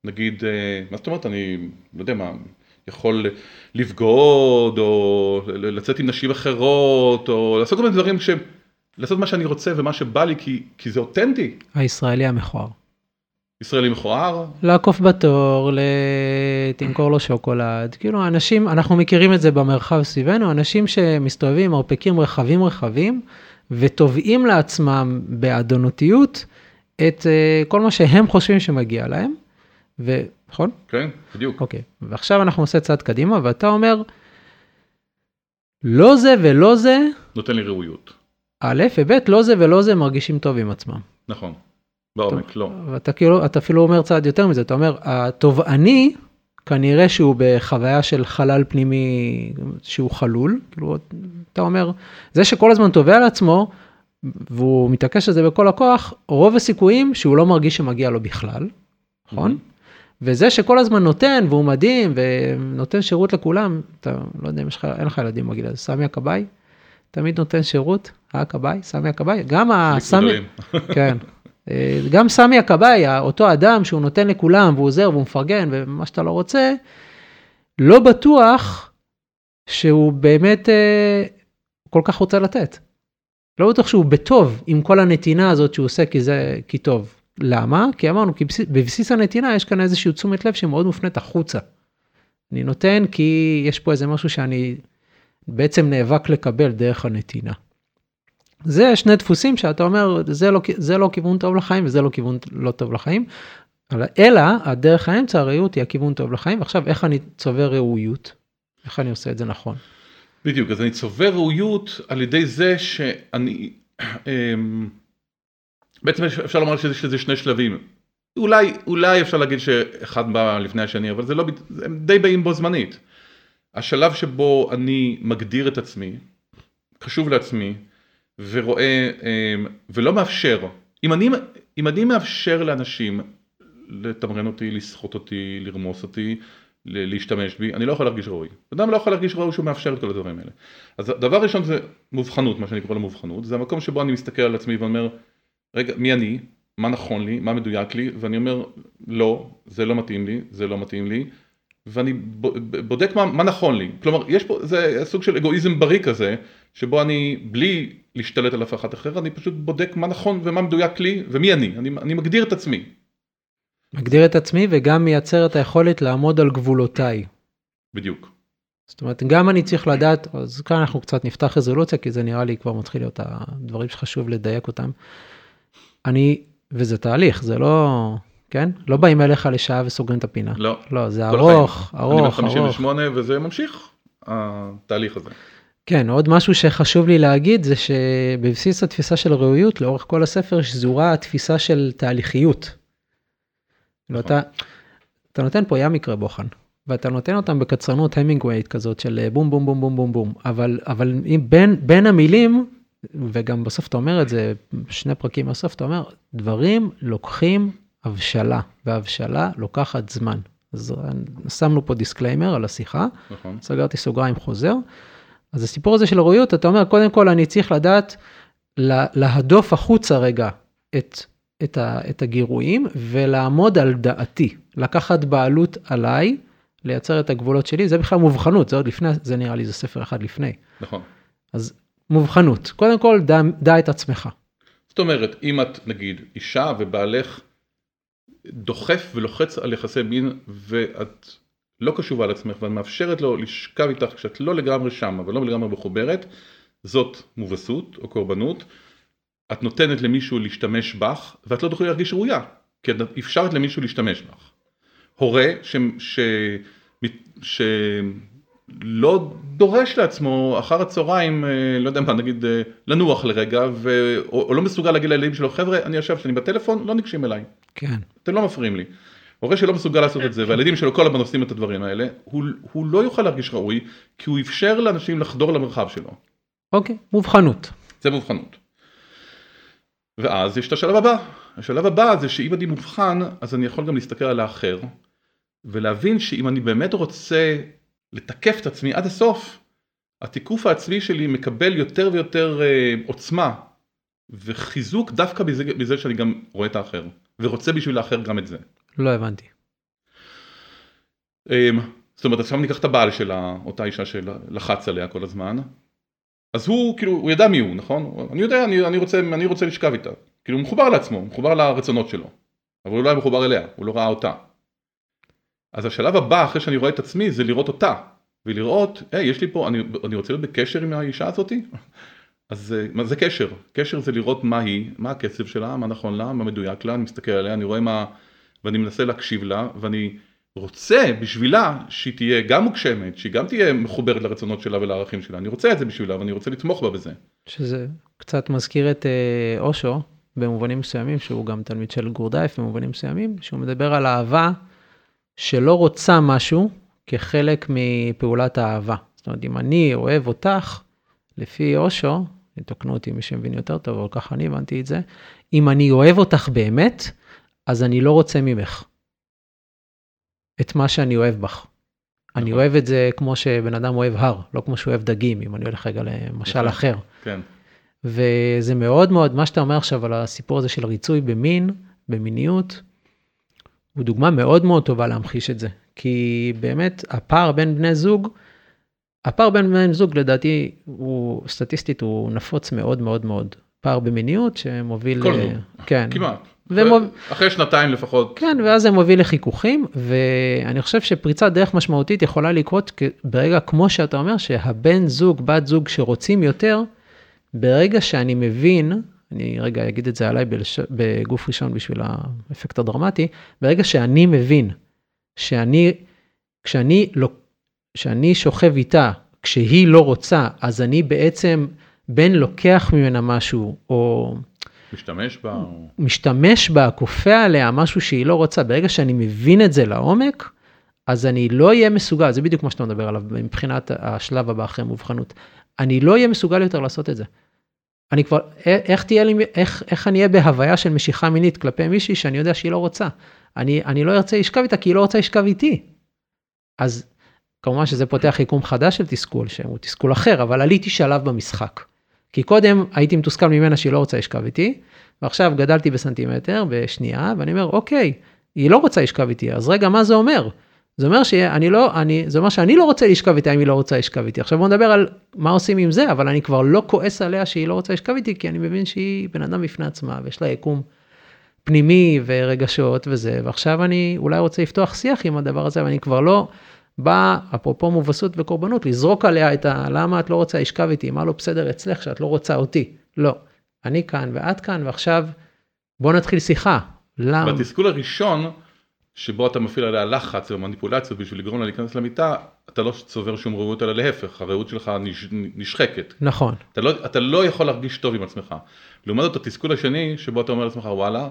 נגיד, אה, מה זאת אומרת, אני לא יודע מה, יכול לבגוד, או לצאת עם נשים אחרות, או לעשות כל מיני דברים ש... לעשות מה שאני רוצה ומה שבא לי, כי, כי זה אותנטי. הישראלי המכוער. ישראלי מכוער, לעקוף בתור. תמכור לו שוקולד, כאילו אנשים, אנחנו מכירים את זה במרחב סביבנו, אנשים שמסתובבים עם מרפקים רחבים רחבים, ותובעים לעצמם באדונותיות את uh, כל מה שהם חושבים שמגיע להם, ו... נכון? כן, בדיוק. אוקיי, ועכשיו אנחנו עושה צעד קדימה, ואתה אומר, לא זה ולא זה, נותן לי ראויות. א', וב', לא זה ולא זה מרגישים טוב עם עצמם. נכון. בעומק, לא. ואתה כאילו, אתה אפילו אומר צעד יותר מזה, אתה אומר, התובעני, כנראה שהוא בחוויה של חלל פנימי שהוא חלול, כאילו, אתה אומר, זה שכל הזמן תובע על עצמו, והוא מתעקש על זה בכל הכוח, רוב הסיכויים שהוא לא מרגיש שמגיע לו בכלל, נכון? וזה שכל הזמן נותן, והוא מדהים, ונותן שירות לכולם, אתה לא יודע אם יש לך, אין לך ילדים בגיל הזה, סמי הכבאי, תמיד נותן שירות, הכבאי, סמי הכבאי, גם הסמי. כן, [LAUGHS] גם סמי הכבאי, אותו אדם שהוא נותן לכולם, והוא עוזר והוא מפרגן, ומה שאתה לא רוצה, לא בטוח שהוא באמת אה, כל כך רוצה לתת. לא בטוח שהוא בטוב עם כל הנתינה הזאת שהוא עושה כי זה, כי טוב. למה? כי אמרנו, כי בבסיס הנתינה יש כאן איזושהי תשומת לב שמאוד מופנית החוצה. אני נותן כי יש פה איזה משהו שאני בעצם נאבק לקבל דרך הנתינה. זה שני דפוסים שאתה אומר, זה לא, זה לא כיוון טוב לחיים וזה לא כיוון לא טוב לחיים, אלא הדרך האמצע, הראיות היא הכיוון טוב לחיים, ועכשיו איך אני צובר ראויות? איך אני עושה את זה נכון? בדיוק, אז אני צובר ראויות על ידי זה שאני, אמ, בעצם אפשר לומר שזה, שזה שני שלבים. אולי, אולי אפשר להגיד שאחד בא לפני השני, אבל זה לא, הם די באים בו זמנית. השלב שבו אני מגדיר את עצמי, חשוב לעצמי, ורואה, אמ, ולא מאפשר, אם אני, אם אני מאפשר לאנשים לתמרן אותי, לסחוט אותי, לרמוס אותי, להשתמש בי, אני לא יכול להרגיש ראוי. אדם לא יכול להרגיש ראוי שהוא מאפשר את כל הדברים האלה. אז דבר ראשון זה מובחנות, מה שאני קורא לו מובחנות, זה המקום שבו אני מסתכל על עצמי ואומר, רגע, מי אני? מה נכון לי? מה מדויק לי? ואני אומר, לא, זה לא מתאים לי, זה לא מתאים לי, ואני בודק מה, מה נכון לי. כלומר, יש פה, זה סוג של אגואיזם בריא כזה, שבו אני, בלי להשתלט על אף אחד אחר, אני פשוט בודק מה נכון ומה מדויק לי ומי אני. אני, אני מגדיר את עצמי. מגדיר את עצמי וגם מייצר את היכולת לעמוד על גבולותיי. בדיוק. זאת אומרת, גם אני צריך לדעת, אז כאן אנחנו קצת נפתח רזולוציה, כי זה נראה לי כבר מתחיל להיות הדברים שחשוב לדייק אותם. אני, וזה תהליך, זה לא, כן? לא באים אליך לשעה וסוגרים את הפינה. לא. לא, זה ארוך, ארוך, ארוך. אני בן 58 וזה ממשיך, התהליך הזה. כן, עוד משהו שחשוב לי להגיד זה שבבסיס התפיסה של ראויות, לאורך כל הספר שזורה התפיסה של תהליכיות. נכון. ואתה אתה נותן פה ים מקרה בוחן, ואתה נותן אותם בקצרנות המינגווייט כזאת של בום בום בום בום בום בום, אבל, אבל בין, בין המילים, וגם בסוף אתה אומר את זה, שני פרקים מהסוף, אתה אומר, דברים לוקחים הבשלה, והבשלה לוקחת זמן. אז שמנו פה disclaimer על השיחה, נכון. סגרתי סוגריים חוזר. אז הסיפור הזה של הראויות, אתה אומר, קודם כל אני צריך לדעת להדוף החוצה רגע את, את, ה, את הגירויים ולעמוד על דעתי, לקחת בעלות עליי, לייצר את הגבולות שלי, זה בכלל מובחנות, זה עוד לפני, זה נראה לי זה ספר אחד לפני. נכון. אז מובחנות, קודם כל דע, דע את עצמך. זאת אומרת, אם את נגיד אישה ובעלך דוחף ולוחץ על יחסי מין ואת לא קשובה לעצמך ואת מאפשרת לו לשכב איתך כשאת לא לגמרי שם אבל לא לגמרי מחוברת, זאת מובסות או קורבנות. את נותנת למישהו להשתמש בך ואת לא תוכלי להרגיש ראויה, כי את אפשרת למישהו להשתמש בך. הורה ש... ש... ש... לא דורש לעצמו אחר הצהריים, אה, לא יודע מה, נגיד אה, לנוח לרגע, ו... או, או לא מסוגל להגיד לילדים שלו, חבר'ה, אני יושב שאני בטלפון, לא ניגשים אליי. כן. אתם לא מפריעים לי. הורה שלא מסוגל לעשות את זה, והילדים שלו כל הזמן עושים את הדברים האלה, הוא, הוא לא יוכל להרגיש ראוי, כי הוא אפשר לאנשים לחדור למרחב שלו. אוקיי, מובחנות. זה מובחנות. ואז יש את השלב הבא. השלב הבא זה שאם אני מובחן, אז אני יכול גם להסתכל על האחר, ולהבין שאם אני באמת רוצה לתקף את עצמי עד הסוף, התיקוף העצמי שלי מקבל יותר ויותר אה, עוצמה וחיזוק דווקא בזה, בזה שאני גם רואה את האחר, ורוצה בשביל האחר גם את זה. לא הבנתי. אמ, זאת אומרת, עכשיו ניקח את הבעל של אותה אישה שלחץ עליה כל הזמן, אז הוא כאילו, הוא ידע מי הוא, נכון? אני יודע, אני, אני, רוצה, אני רוצה לשכב איתה. כאילו הוא מחובר לעצמו, הוא מחובר לרצונות שלו, אבל הוא לא היה מחובר אליה, הוא לא ראה אותה. אז השלב הבא אחרי שאני רואה את עצמי זה לראות אותה ולראות, היי יש לי פה, אני, אני רוצה להיות בקשר עם האישה הזאתי? [LAUGHS] אז אה, מה זה קשר? קשר זה לראות מה היא, מה הקצב שלה, מה נכון לה, מה מדויק לה, אני מסתכל עליה, אני רואה מה, ואני מנסה להקשיב לה, ואני רוצה בשבילה שהיא תהיה גם מוגשמת, שהיא גם תהיה מחוברת לרצונות שלה ולערכים שלה, אני רוצה את זה בשבילה ואני רוצה לתמוך בה בזה. שזה קצת מזכיר את אה, אושו במובנים מסוימים, שהוא גם תלמיד של גורדייף במובנים מסוימים, שהוא מדבר על אהבה. שלא רוצה משהו כחלק מפעולת האהבה. זאת אומרת, אם אני אוהב אותך, לפי אושו, יתקנו אותי מי שמבין יותר טוב, אבל ככה אני הבנתי את זה, אם אני אוהב אותך באמת, אז אני לא רוצה ממך את מה שאני אוהב בך. אני נכון. אוהב את זה כמו שבן אדם אוהב הר, לא כמו שהוא אוהב דגים, אם אני הולך רגע למשל. אחר. כן. וזה מאוד מאוד, מה שאתה אומר עכשיו על הסיפור הזה של ריצוי במין, במיניות, הוא דוגמה מאוד מאוד טובה להמחיש את זה. כי באמת הפער בין בני זוג, הפער בין בני זוג לדעתי הוא סטטיסטית הוא נפוץ מאוד מאוד מאוד. פער במיניות שמוביל... כל זוג, כן. כמעט. ומוב... אחרי שנתיים לפחות. כן, ואז זה מוביל לחיכוכים, ואני חושב שפריצת דרך משמעותית יכולה לקרות ברגע כמו שאתה אומר, שהבן זוג, בת זוג שרוצים יותר, ברגע שאני מבין אני רגע אגיד את זה עליי בלש... בגוף ראשון בשביל האפקט הדרמטי, ברגע שאני מבין שאני, כשאני לא, כשאני שוכב איתה, כשהיא לא רוצה, אז אני בעצם בין לוקח ממנה משהו, או... משתמש בה. משתמש בה, כופה עליה משהו שהיא לא רוצה, ברגע שאני מבין את זה לעומק, אז אני לא אהיה מסוגל, זה בדיוק מה שאתה מדבר עליו מבחינת השלב הבא אחרי מובחנות. אני לא אהיה מסוגל יותר לעשות את זה. אני כבר, איך תהיה לי, איך, איך אני אהיה בהוויה של משיכה מינית כלפי מישהי שאני יודע שהיא לא רוצה. אני, אני לא ארצה לשכב איתה כי היא לא רוצה לשכב איתי. אז כמובן שזה פותח יקום חדש של תסכול, שהוא תסכול אחר, אבל עליתי שלב במשחק. כי קודם הייתי מתוסכל ממנה שהיא לא רוצה לשכב איתי, ועכשיו גדלתי בסנטימטר בשנייה, ואני אומר, אוקיי, היא לא רוצה לשכב איתי, אז רגע, מה זה אומר? זה אומר שאני לא, אני, זה אומר שאני לא רוצה לשכב איתה אם היא לא רוצה לשכב איתי. עכשיו בוא נדבר על מה עושים עם זה, אבל אני כבר לא כועס עליה שהיא לא רוצה לשכב איתי, כי אני מבין שהיא בן אדם בפני עצמה, ויש לה יקום פנימי ורגשות וזה, ועכשיו אני אולי רוצה לפתוח שיח עם הדבר הזה, ואני כבר לא בא, אפרופו מובסות וקורבנות, לזרוק עליה את ה... למה את לא רוצה לשכב איתי? מה לא בסדר אצלך שאת לא רוצה אותי? לא. אני כאן ואת כאן, ועכשיו בוא נתחיל שיחה. למה? בתסכול הראשון, שבו אתה מפעיל עליה לחץ ומניפולציות בשביל לגרום לה להיכנס למיטה, אתה לא צובר שום רעות, אלא להפך, הרעות שלך נש... נשחקת. נכון. אתה לא, אתה לא יכול להרגיש טוב עם עצמך. לעומת זאת, התסכול השני, שבו אתה אומר לעצמך, וואלה,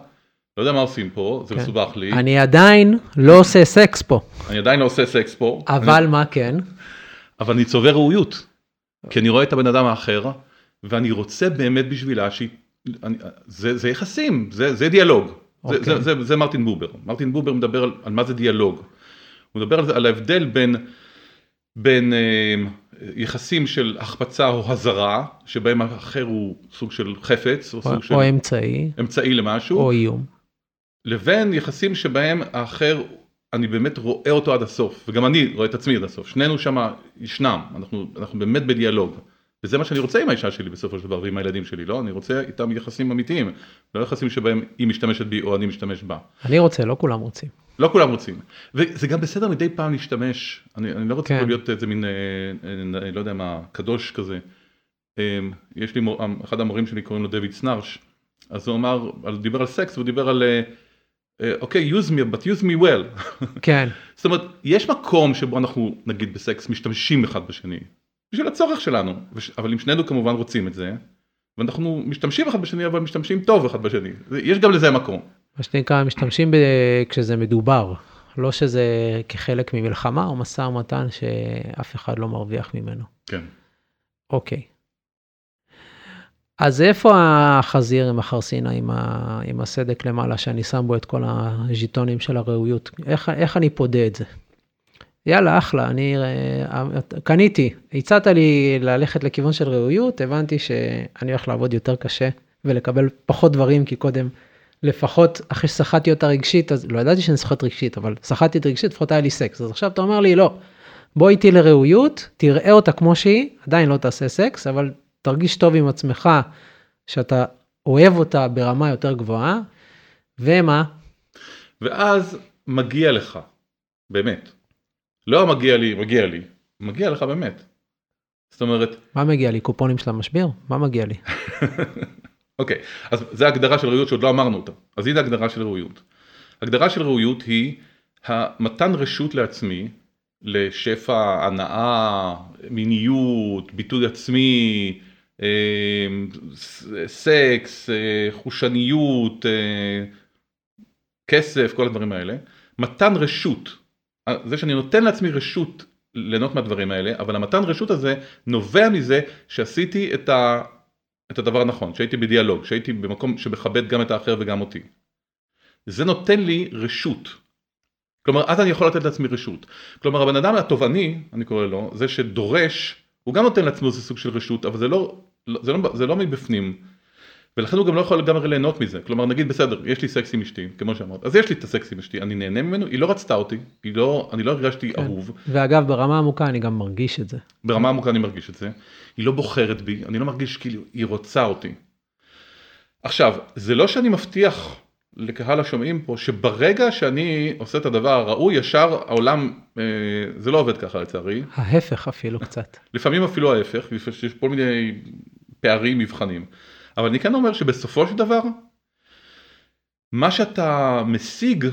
לא יודע מה עושים פה, זה כן. מסובך לי, אני עדיין לא עושה סקס פה, אני עדיין לא עושה סקס פה, אבל אני, מה כן? אבל אני צובר ראויות. כי אני רואה את הבן אדם האחר, ואני רוצה באמת בשבילה שהיא... אני, זה, זה יחסים, זה, זה דיאלוג. זה, אוקיי. זה, זה, זה מרטין בובר. מרטין בובר מדבר על, על מה זה דיאלוג. הוא מדבר על, זה, על ההבדל בין, בין אה, יחסים של החפצה או הזרה, שבהם האחר הוא סוג של חפץ, או או, סוג של או אמצעי, אמצעי למשהו, או איום. לבין יחסים שבהם האחר, אני באמת רואה אותו עד הסוף, וגם אני רואה את עצמי עד הסוף, שנינו שם ישנם, אנחנו, אנחנו באמת בדיאלוג. וזה מה שאני רוצה עם האישה שלי בסופו של דבר ועם הילדים שלי, לא? אני רוצה איתם יחסים אמיתיים, לא יחסים שבהם היא משתמשת בי או אני משתמש בה. אני רוצה, לא כולם רוצים. לא כולם רוצים. וזה גם בסדר מדי פעם להשתמש, אני, אני לא רוצה כן. להיות איזה מין, אה, אה, לא יודע מה, קדוש כזה. אה, יש לי, מור, אחד המורים שלי קוראים לו דויד סנרש, אז הוא אמר, דיבר על סקס והוא דיבר על, אה, אה, אוקיי, use me, but use me well. כן, [LAUGHS] זאת אומרת, יש מקום שבו אנחנו, נגיד בסקס, משתמשים אחד בשני, בשביל הצורך שלנו, וש- אבל אם שנינו כמובן רוצים את זה, ואנחנו משתמשים אחד בשני, אבל משתמשים טוב אחד בשני, יש גם לזה מקום. מה שנקרא, משתמשים ב... כשזה מדובר, לא שזה כחלק ממלחמה או משא ומתן שאף אחד לא מרוויח ממנו. כן. אוקיי. אז איפה החזיר עם החרסינה, עם, ה... עם הסדק למעלה, שאני שם בו את כל הז'יטונים של הראויות? איך, איך אני פודה את זה? יאללה, אחלה, אני אה, קניתי, הצעת לי ללכת לכיוון של ראויות, הבנתי שאני הולך לעבוד יותר קשה ולקבל פחות דברים, כי קודם, לפחות אחרי שסחטתי אותה רגשית, אז לא ידעתי שאני סוחט רגשית, אבל סחטתי את רגשית, לפחות היה לי סקס. אז עכשיו אתה אומר לי, לא, בוא איתי לראויות, תראה אותה כמו שהיא, עדיין לא תעשה סקס, אבל תרגיש טוב עם עצמך, שאתה אוהב אותה ברמה יותר גבוהה, ומה? ואז מגיע לך, באמת. לא מגיע לי, מגיע לי, מגיע לך באמת. זאת אומרת, מה מגיע לי? קופונים של המשביר? מה מגיע לי? [LAUGHS] אוקיי, אז זה הגדרה של ראויות שעוד לא אמרנו אותה. אז הנה הגדרה של ראויות. הגדרה של ראויות היא המתן רשות לעצמי לשפע, הנאה, מיניות, ביטוי עצמי, ס- סקס, אה, חושניות, אה, כסף, כל הדברים האלה. מתן רשות, זה שאני נותן לעצמי רשות ליהנות מהדברים האלה, אבל המתן רשות הזה נובע מזה שעשיתי את ה... את הדבר הנכון, שהייתי בדיאלוג, שהייתי במקום שמכבד גם את האחר וגם אותי. זה נותן לי רשות. כלומר, אז אני יכול לתת לעצמי רשות. כלומר, הבן אדם התובעני, אני קורא לו, זה שדורש, הוא גם נותן לעצמו איזה סוג של רשות, אבל זה לא, זה לא, זה לא מבפנים. ולכן הוא גם לא יכול לגמרי ליהנות מזה. כלומר, נגיד, בסדר, יש לי סקס עם אשתי, כמו שאמרת, אז יש לי את הסקס עם אשתי, אני נהנה ממנו, היא לא רצתה אותי, לא, אני לא הרגשתי כן. אהוב. ואגב, ברמה עמוקה אני גם מרגיש את זה. ברמה עמוקה אני מרגיש את זה, היא לא בוחרת בי, אני לא מרגיש כאילו היא רוצה אותי. עכשיו, זה לא שאני מבטיח לקהל השומעים פה שברגע שאני עושה את הדבר הראוי, ישר העולם, אה, זה לא עובד ככה לצערי, ההפך אפילו קצת. לפעמים אפילו ההפך, יש כל מיני פערים, מבחנים, אבל אני כן אומר שבסופו של דבר, מה שאתה משיג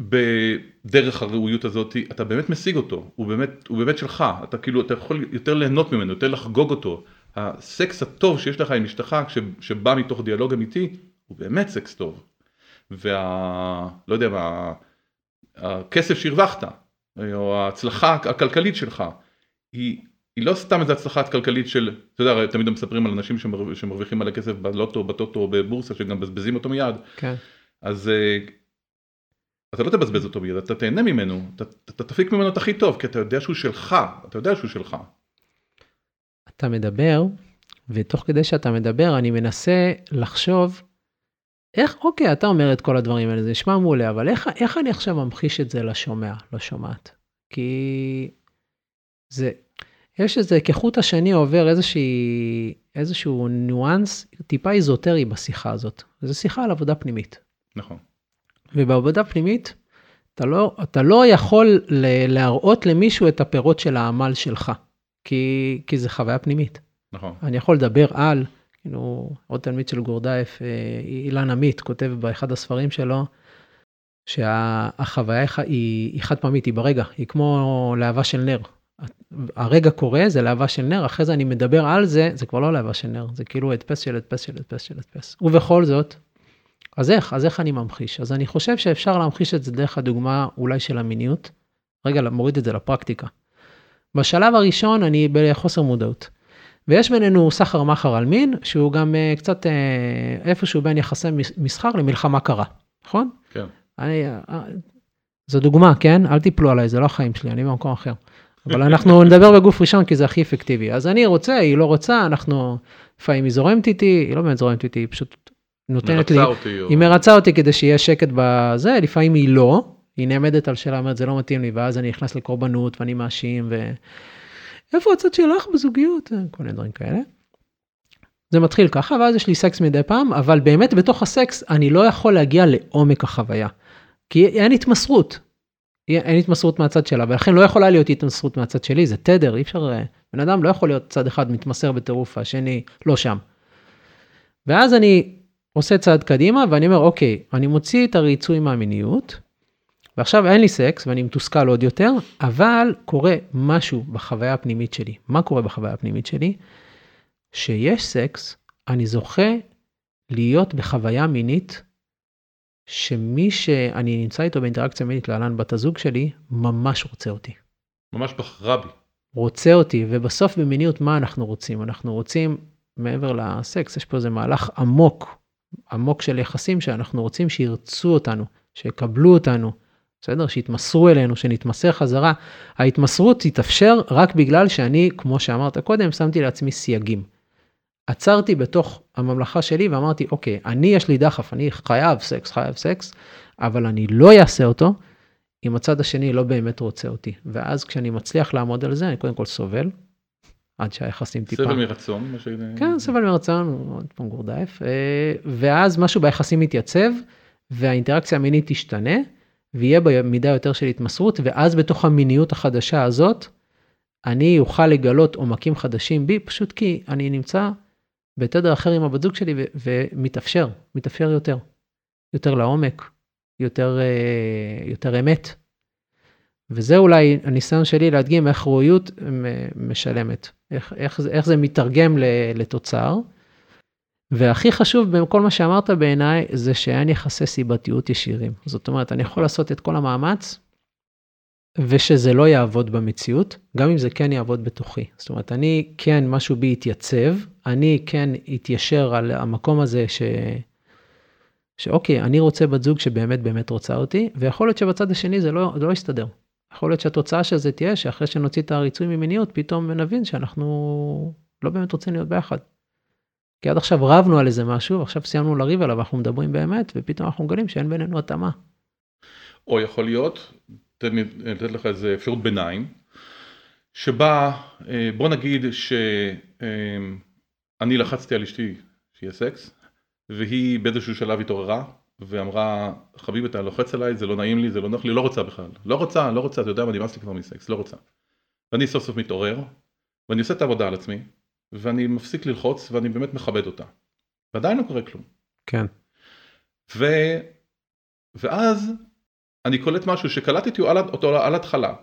בדרך הראויות הזאת, אתה באמת משיג אותו, הוא באמת, הוא באמת שלך, אתה כאילו, אתה יכול יותר ליהנות ממנו, יותר לחגוג אותו. הסקס הטוב שיש לך עם אשתך, שבא מתוך דיאלוג אמיתי, הוא באמת סקס טוב. וה... לא יודע מה, הכסף שהרווחת, או ההצלחה הכלכלית שלך, היא, היא לא סתם איזו הצלחה כלכלית של, אתה יודע, תמיד מספרים על אנשים שמר, שמרוויחים מלא כסף בלוטו, בטוטו בבורסה, שגם מבזבזים אותו מיד. כן. אז, אה, אתה לא תבזבז אותו ביד, אתה תהנה ממנו, אתה, אתה תפיק ממנו את הכי טוב, כי אתה יודע שהוא שלך, אתה יודע שהוא שלך. אתה מדבר, ותוך כדי שאתה מדבר, אני מנסה לחשוב, איך, אוקיי, אתה אומר את כל הדברים האלה, זה נשמע מעולה, אבל איך, איך אני עכשיו ממחיש את זה לשומע, לשומעת? כי זה, יש איזה, כחוט השני עובר איזושהי, איזשהו ניואנס טיפה איזוטרי בשיחה הזאת. זו שיחה על עבודה פנימית. נכון. ובעבודה פנימית, אתה לא, אתה לא יכול להראות למישהו את הפירות של העמל שלך, כי, כי זה חוויה פנימית. נכון. אני יכול לדבר על, כאילו, עוד תלמיד של גורדייף, אה, אילן עמית, כותב באחד הספרים שלו, שהחוויה היא, היא חד פעמית, היא ברגע, היא כמו להבה של נר. הרגע קורה, זה להבה של נר, אחרי זה אני מדבר על זה, זה כבר לא להבה של נר, זה כאילו הדפס של הדפס של הדפס של הדפס. ובכל זאת, אז איך? אז איך אני ממחיש? אז אני חושב שאפשר להמחיש את זה דרך הדוגמה אולי של המיניות. רגע, מוריד את זה לפרקטיקה. בשלב הראשון אני בחוסר מודעות. ויש בינינו סחר מחר על מין, שהוא גם uh, קצת uh, איפשהו בין יחסי מסחר למלחמה קרה, נכון? כן. אני, uh, זו דוגמה, כן? אל תיפלו עליי, זה לא החיים שלי, אני במקום אחר. אבל אנחנו נדבר בגוף ראשון כי זה הכי אפקטיבי. אז אני רוצה, היא לא רוצה, אנחנו, לפעמים היא זורמת איתי, היא לא באמת זורמת איתי, היא פשוט נותנת לי, אותי, או... היא מרצה אותי כדי שיהיה שקט בזה, לפעמים היא לא, היא נעמדת על שאלה, אומרת זה לא מתאים לי, ואז אני נכנס לקורבנות ואני מאשים, ו... איפה הצד שלך בזוגיות? כל מיני דברים כאלה. זה מתחיל ככה, ואז יש לי סקס מדי פעם, אבל באמת בתוך הסקס אני לא יכול להגיע לעומק החוויה. כי אין התמסרות. אין התמסרות מהצד שלה, ולכן לא יכולה להיות התמסרות מהצד שלי, זה תדר, אי אפשר, בן אדם לא יכול להיות צד אחד מתמסר בטירוף, השני לא שם. ואז אני עושה צעד קדימה, ואני אומר, אוקיי, אני מוציא את הריצוי מהמיניות, ועכשיו אין לי סקס ואני מתוסכל עוד יותר, אבל קורה משהו בחוויה הפנימית שלי. מה קורה בחוויה הפנימית שלי? שיש סקס, אני זוכה להיות בחוויה מינית שמי שאני נמצא איתו באינטראקציה מינית, להלן בת הזוג שלי, ממש רוצה אותי. ממש בחרה בי. רוצה אותי, ובסוף במיניות מה אנחנו רוצים? אנחנו רוצים, מעבר לסקס, יש פה איזה מהלך עמוק, עמוק של יחסים שאנחנו רוצים שירצו אותנו, שיקבלו אותנו, בסדר? שיתמסרו אלינו, שנתמסר חזרה. ההתמסרות תתאפשר רק בגלל שאני, כמו שאמרת קודם, שמתי לעצמי סייגים. עצרתי בתוך הממלכה שלי ואמרתי, אוקיי, אני יש לי דחף, אני חייב סקס, חייב סקס, אבל אני לא אעשה אותו אם הצד השני לא באמת רוצה אותי. ואז כשאני מצליח לעמוד על זה, אני קודם כל סובל, עד שהיחסים טיפה... סבל מרצון, מה ש... כן, סבל מרצון, עוד פעם גורדייף. אה, ואז משהו ביחסים מתייצב, והאינטראקציה המינית תשתנה, ויהיה בה מידה יותר של התמסרות, ואז בתוך המיניות החדשה הזאת, אני אוכל לגלות עומקים חדשים בי, פשוט כי אני נמצא בתדר אחר עם הבת זוג שלי, ומתאפשר, מתאפשר יותר. יותר לעומק, יותר, אה, יותר אמת. וזה אולי הניסיון שלי להדגים איך ראויות משלמת, איך, איך, איך זה מתרגם לתוצר. והכי חשוב בכל מה שאמרת בעיניי, זה שאין יחסי סיבתיות ישירים. זאת אומרת, אני יכול לעשות את כל המאמץ, ושזה לא יעבוד במציאות, גם אם זה כן יעבוד בתוכי. זאת אומרת, אני כן, משהו בי יתייצב, אני כן אתיישר על המקום הזה ש... שאוקיי, אני רוצה בת זוג שבאמת באמת רוצה אותי, ויכול להיות שבצד השני זה לא, זה לא יסתדר. יכול להיות שהתוצאה של זה תהיה שאחרי שנוציא את הריצוי ממיניות, פתאום נבין שאנחנו לא באמת רוצים להיות ביחד. כי עד עכשיו רבנו על איזה משהו, ועכשיו סיימנו לריב עליו, אנחנו מדברים באמת, ופתאום אנחנו מגלים שאין בינינו התאמה. או יכול להיות, תן לי לתת לך איזה אפשרות ביניים, שבה, אה, בוא נגיד שאני אה, לחצתי על אשתי שיהיה סקס, והיא באיזשהו שלב התעוררה, ואמרה, חביב אתה לוחץ עליי, זה לא נעים לי, זה לא נוח לי, לא רוצה בכלל. לא רוצה, לא רוצה, אתה יודע מה, נמאס לי כבר מסקס, לא רוצה. ואני סוף סוף מתעורר, ואני עושה את העבודה על עצמי, ואני מפסיק ללחוץ ואני באמת מכבד אותה. ועדיין לא קורה כלום. כן. ו... ואז אני קולט משהו שקלטתי אותו על התחלה.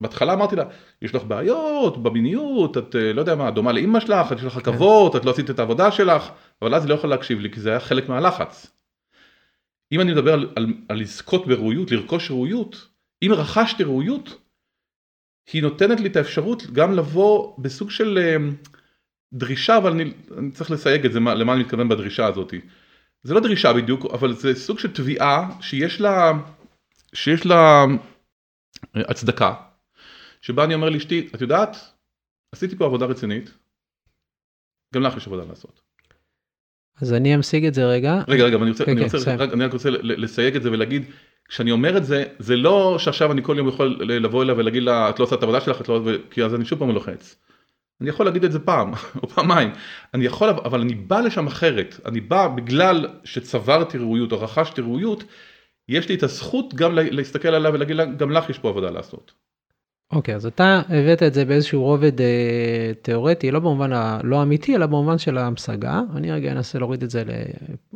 בהתחלה אמרתי לה, יש לך בעיות במיניות, את אה, לא יודע מה, דומה לאימא שלך, יש לך כן. עכבות, את לא עשית את העבודה שלך, אבל אז היא לא יכולה להקשיב לי כי זה היה חלק מהלחץ. אם אני מדבר על, על, על לזכות בראויות, לרכוש ראויות, אם רכשתי ראויות, היא נותנת לי את האפשרות גם לבוא בסוג של אה, דרישה, אבל אני, אני צריך לסייג את זה, למה אני מתכוון בדרישה הזאת. זה לא דרישה בדיוק, אבל זה סוג של תביעה שיש לה, שיש לה הצדקה, שבה אני אומר לאשתי, את יודעת, עשיתי פה עבודה רצינית, גם לך יש עבודה לעשות. אז אני אמשיג את זה רגע. רגע, רגע, אני רוצה, כן, אני, כן, רוצה, סיים. רק, אני רק רוצה לסייג את זה ולהגיד, כשאני אומר את זה, זה לא שעכשיו אני כל יום יכול לבוא אליה ולהגיד לה, את לא עושה את העבודה שלך, את לא... כי אז אני שוב פעם לוחץ. אני יכול להגיד את זה פעם [LAUGHS] או פעמיים, אני יכול, אבל אני בא לשם אחרת, אני בא בגלל שצברתי ראויות או רכשתי ראויות, יש לי את הזכות גם לה- להסתכל עליה ולהגיד לה, גם לך יש פה עבודה לעשות. אוקיי, אז אתה הבאת את זה באיזשהו רובד אה, תיאורטי, לא במובן הלא אמיתי, אלא במובן של ההמשגה. אני רגע אנסה להוריד את זה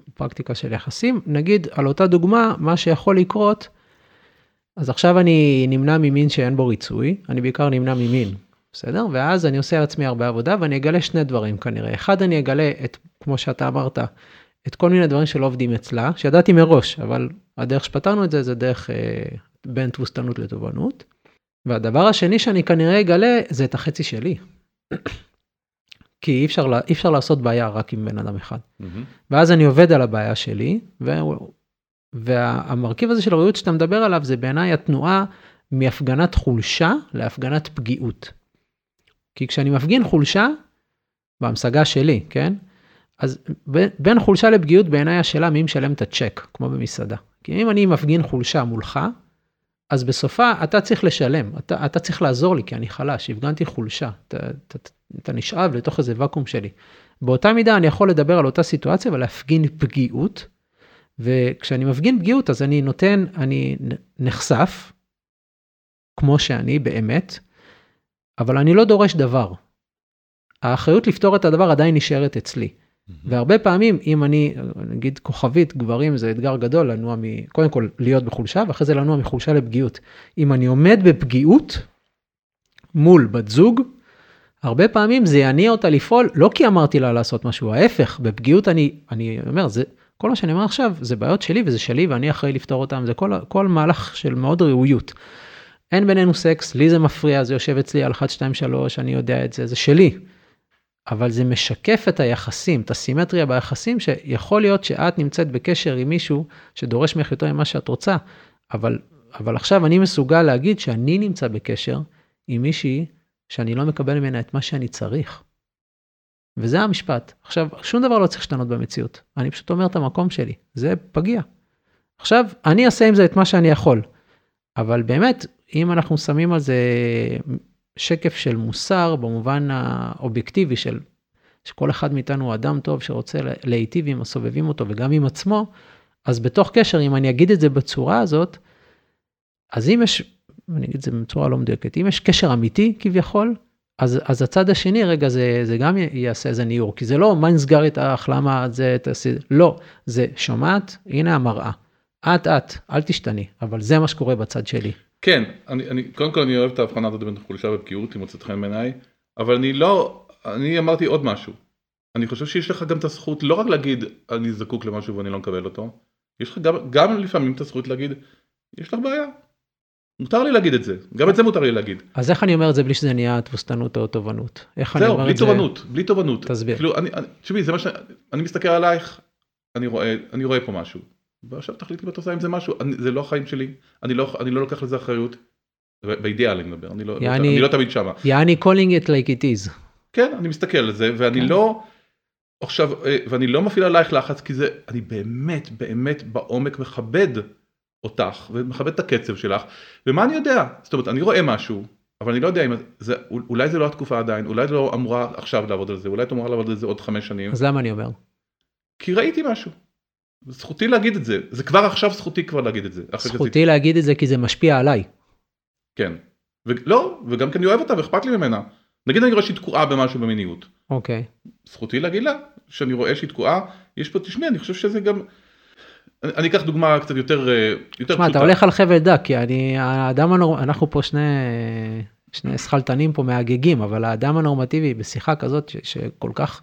לפרקטיקה של יחסים. נגיד, על אותה דוגמה, מה שיכול לקרות, אז עכשיו אני נמנע ממין שאין בו ריצוי, אני בעיקר נמנע ממין, בסדר? ואז אני עושה על עצמי הרבה עבודה ואני אגלה שני דברים כנראה. אחד, אני אגלה את, כמו שאתה אמרת, את כל מיני דברים שלא עובדים אצלה, שידעתי מראש, אבל הדרך שפתרנו את זה, זה דרך אה, בין תבוסתנות לתובענות. והדבר השני שאני כנראה אגלה זה את החצי שלי. [CLEARS THROAT] כי אי אפשר, לה- אי אפשר לעשות בעיה רק עם בן אדם אחד. ואז אני עובד על הבעיה שלי, ו... והמרכיב הזה של ראיות שאתה מדבר עליו זה בעיניי התנועה מהפגנת חולשה להפגנת פגיעות. כי כשאני מפגין חולשה, בהמשגה שלי, כן? אז בין חולשה לפגיעות בעיניי השאלה מי משלם את הצ'ק, כמו במסעדה. כי אם אני מפגין חולשה מולך, אז בסופה אתה צריך לשלם, אתה, אתה צריך לעזור לי כי אני חלש, הפגנתי חולשה, אתה, אתה, אתה נשאב לתוך איזה ואקום שלי. באותה מידה אני יכול לדבר על אותה סיטואציה ולהפגין פגיעות, וכשאני מפגין פגיעות אז אני נותן, אני נחשף, כמו שאני באמת, אבל אני לא דורש דבר. האחריות לפתור את הדבר עדיין נשארת אצלי. והרבה פעמים אם אני נגיד כוכבית גברים זה אתגר גדול לנוע מ... קודם כל להיות בחולשה ואחרי זה לנוע מחולשה לפגיעות. אם אני עומד בפגיעות מול בת זוג, הרבה פעמים זה יניע אותה לפעול לא כי אמרתי לה לעשות משהו ההפך בפגיעות אני אני אומר זה כל מה שאני אומר עכשיו זה בעיות שלי וזה שלי ואני אחראי לפתור אותם זה כל, כל מהלך של מאוד ראויות. אין בינינו סקס לי זה מפריע זה יושב אצלי על 1 2 3 אני יודע את זה זה שלי. אבל זה משקף את היחסים, את הסימטריה ביחסים, שיכול להיות שאת נמצאת בקשר עם מישהו שדורש ממך יותר ממה שאת רוצה, אבל, אבל עכשיו אני מסוגל להגיד שאני נמצא בקשר עם מישהי שאני לא מקבל ממנה את מה שאני צריך. וזה המשפט. עכשיו, שום דבר לא צריך להשתנות במציאות. אני פשוט אומר את המקום שלי, זה פגיע. עכשיו, אני אעשה עם זה את מה שאני יכול. אבל באמת, אם אנחנו שמים על זה שקף של מוסר במובן האובייקטיבי של שכל אחד מאיתנו הוא אדם טוב שרוצה להיטיב עם הסובבים אותו וגם עם עצמו, אז בתוך קשר, אם אני אגיד את זה בצורה הזאת, אז אם יש, אני אגיד את זה בצורה לא מדויקת, אם יש קשר אמיתי כביכול, אז, אז הצד השני, רגע, זה, זה גם יעשה איזה ניעור, כי זה לא מה נסגר איתך, למה זה, תעשי, לא, זה שומעת, הנה המראה. את את, אל תשתני, אבל זה מה שקורה בצד שלי. כן, אני, אני, קודם כל אני אוהב את ההבחנה הזאת בין חולשה ופגיעות, היא מוצאת חן בעיניי, אבל אני לא, אני אמרתי עוד משהו. אני חושב שיש לך גם את הזכות לא רק להגיד אני זקוק למשהו ואני לא מקבל אותו, יש לך גם, גם לפעמים את הזכות להגיד, יש לך בעיה. מותר לי להגיד את זה, גם את זה מותר לי להגיד. אז איך אני אומר את זה בלי שזה נהיה תבוסתנות או תובענות? איך אני זהו, אומר בלי את זה? תובענות, בלי תובענות. תסביר. כאילו, אני, אני, תשמעי, זה מה ש... אני מסתכל עלייך, אני רואה, אני רואה פה משהו. ועכשיו תחליטי אם את עושה עם זה משהו, אני, זה לא החיים שלי, אני לא, אני לא לוקח לזה אחריות. באידיאל אני מדבר, אני לא, יעני- אני לא תמיד שמה. יעני calling it like it is. כן, אני מסתכל על זה, ואני כן. לא, עכשיו, אה, ואני לא מפעיל עלייך לחץ, כי זה, אני באמת, באמת בעומק מכבד אותך, ומכבד את הקצב שלך, ומה אני יודע? זאת אומרת, אני רואה משהו, אבל אני לא יודע אם זה, אולי זה לא התקופה עדיין, אולי זה לא אמורה עכשיו לעבוד על זה, אולי את אמורה לעבוד על זה עוד חמש שנים, אז למה אני אומר? כי ראיתי משהו. זכותי להגיד את זה, זה כבר עכשיו זכותי כבר להגיד את זה. זכותי להגיד את זה כי זה משפיע עליי. כן. ולא, וגם כי אני אוהב אותה ואכפת לי ממנה. נגיד אני רואה שהיא תקועה במשהו במיניות. אוקיי. זכותי להגיד לה שאני רואה שהיא תקועה, יש פה, תשמעי, אני חושב שזה גם... אני, אני אקח דוגמה קצת יותר, אה, יותר תשמע, אתה הולך על חבל דק, כי אני, האדם הנור... אנחנו פה שני, שני שכלתנים פה מהגגים, אבל האדם הנורמטיבי בשיחה כזאת ש, שכל כך,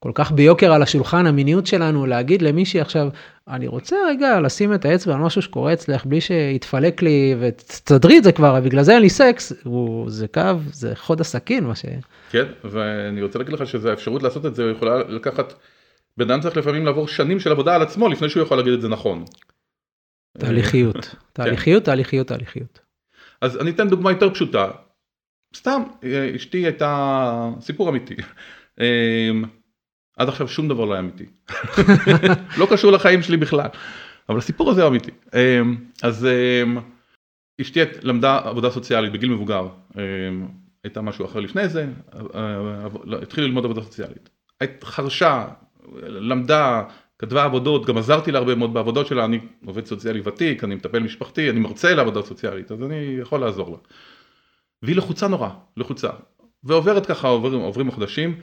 כל כך ביוקר על השולחן המיניות שלנו, להגיד למישהי עכשיו, אני רוצה רגע לשים את האצבע על משהו שקורה אצלך בלי שיתפלק לי ותסדרי את זה כבר, בגלל זה אין לי סקס, הוא, זה קו, זה חוד הסכין, מה ש... כן, ואני רוצה להגיד לך שזו האפשרות לעשות את זה, יכולה לקחת, בן אדם צריך לפעמים לעבור שנים של עבודה על עצמו לפני שהוא יכול להגיד את זה נכון. תהליכיות, [LAUGHS] תהליכיות, תהליכיות, תהליכיות. אז אני אתן דוגמה יותר פשוטה. סתם, אשתי הייתה סיפור אמיתי. [LAUGHS] עד עכשיו שום דבר לא היה אמיתי. לא קשור לחיים שלי בכלל. אבל הסיפור הזה אמיתי. אז אשתי למדה עבודה סוציאלית בגיל מבוגר. הייתה משהו אחר לפני זה, התחילה ללמוד עבודה סוציאלית. חרשה, למדה, כתבה עבודות, גם עזרתי לה הרבה מאוד בעבודות שלה, אני עובד סוציאלי ותיק, אני מטפל משפחתי, אני מרצה לעבודה סוציאלית, אז אני יכול לעזור לה. והיא לחוצה נורא, לחוצה. ועוברת ככה, עוברים, עוברים החודשים,